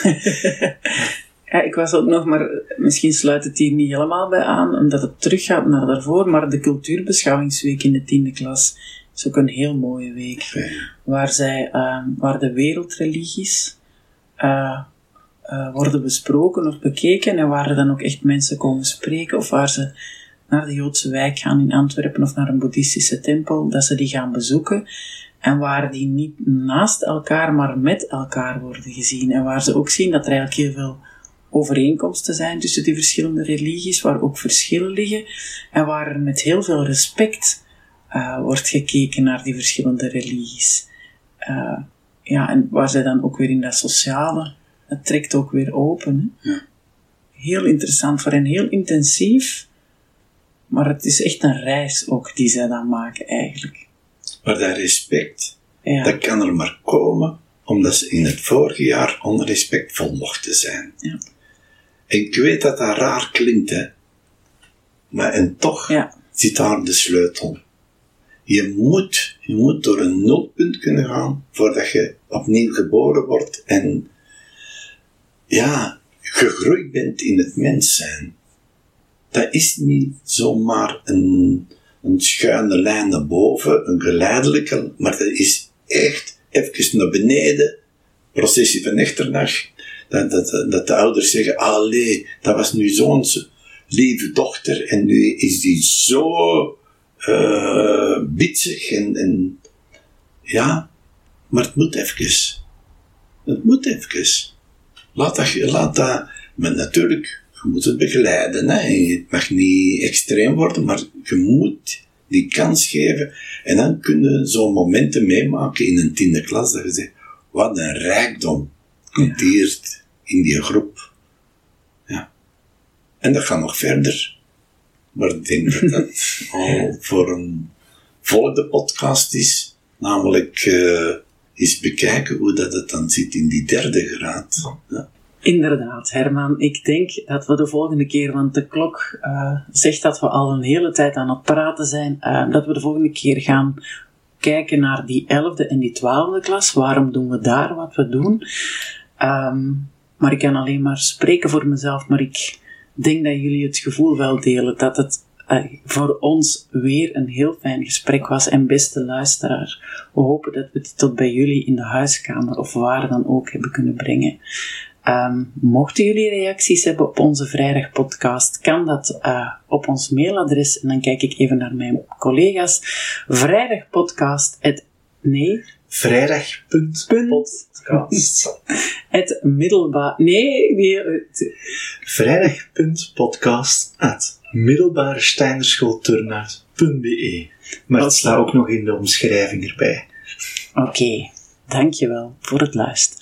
ja, ik was ook nog, maar misschien sluit het hier niet helemaal bij aan, omdat het teruggaat naar daarvoor, maar de cultuurbeschouwingsweek in de tiende klas is ook een heel mooie week. Waar, zij, uh, waar de wereldreligies uh, uh, worden besproken of bekeken en waar er dan ook echt mensen komen spreken of waar ze naar de Joodse wijk gaan in Antwerpen of naar een boeddhistische tempel, dat ze die gaan bezoeken en waar die niet naast elkaar, maar met elkaar worden gezien en waar ze ook zien dat er eigenlijk heel veel overeenkomsten zijn tussen die verschillende religies, waar ook verschillen liggen en waar er met heel veel respect uh, wordt gekeken naar die verschillende religies. Uh, ja, en waar zij dan ook weer in dat sociale het trekt ook weer open. Hè? Ja. Heel interessant voor hen, heel intensief. Maar het is echt een reis ook die zij dan maken eigenlijk. Maar dat respect, ja. dat kan er maar komen omdat ze in het vorige jaar onrespectvol mochten zijn. Ja. En ik weet dat dat raar klinkt, hè. Maar en toch ja. zit daar de sleutel. Je moet, je moet door een nulpunt kunnen gaan voordat je opnieuw geboren wordt en ja, gegroeid bent in het mens zijn. Dat is niet zomaar een, een schuine lijn naar boven, een geleidelijke, maar dat is echt even naar beneden, processie van echternacht, dat, dat, dat de ouders zeggen, allee, dat was nu zo'n lieve dochter en nu is die zo uh, bitsig en, en ja, maar het moet even. Het moet even. Laat dat, laat dat, maar natuurlijk, je moet het begeleiden. Hè. Het mag niet extreem worden, maar je moet die kans geven. En dan kunnen zo'n momenten meemaken in een tiende klas, dat je zegt, wat een rijkdom komt hier in die groep. Ja. En dat gaat nog verder. Maar ik denk dat dat al voor een volgende podcast is. Namelijk, uh, eens bekijken hoe dat het dan zit in die derde graad. Ja. Inderdaad, Herman. Ik denk dat we de volgende keer, want de klok uh, zegt dat we al een hele tijd aan het praten zijn, uh, dat we de volgende keer gaan kijken naar die 11e en die 12e klas. Waarom doen we daar wat we doen? Ehm, maar ik kan alleen maar spreken voor mezelf, maar ik denk dat jullie het gevoel wel delen dat het eh, voor ons weer een heel fijn gesprek was. En beste luisteraar, we hopen dat we dit tot bij jullie in de huiskamer of waar dan ook hebben kunnen brengen. Um, mochten jullie reacties hebben op onze vrijdagpodcast, kan dat uh, op ons mailadres. En dan kijk ik even naar mijn collega's. Vrijdagpodcast. nee. Vrijdag.podcast. Het middelbaar. Nee. nee. Vrijdag.podcast. Middelbare Steinerschoolturnaars.be. Maar het staat ook nog in de omschrijving erbij. Oké, okay. dankjewel voor het luisteren.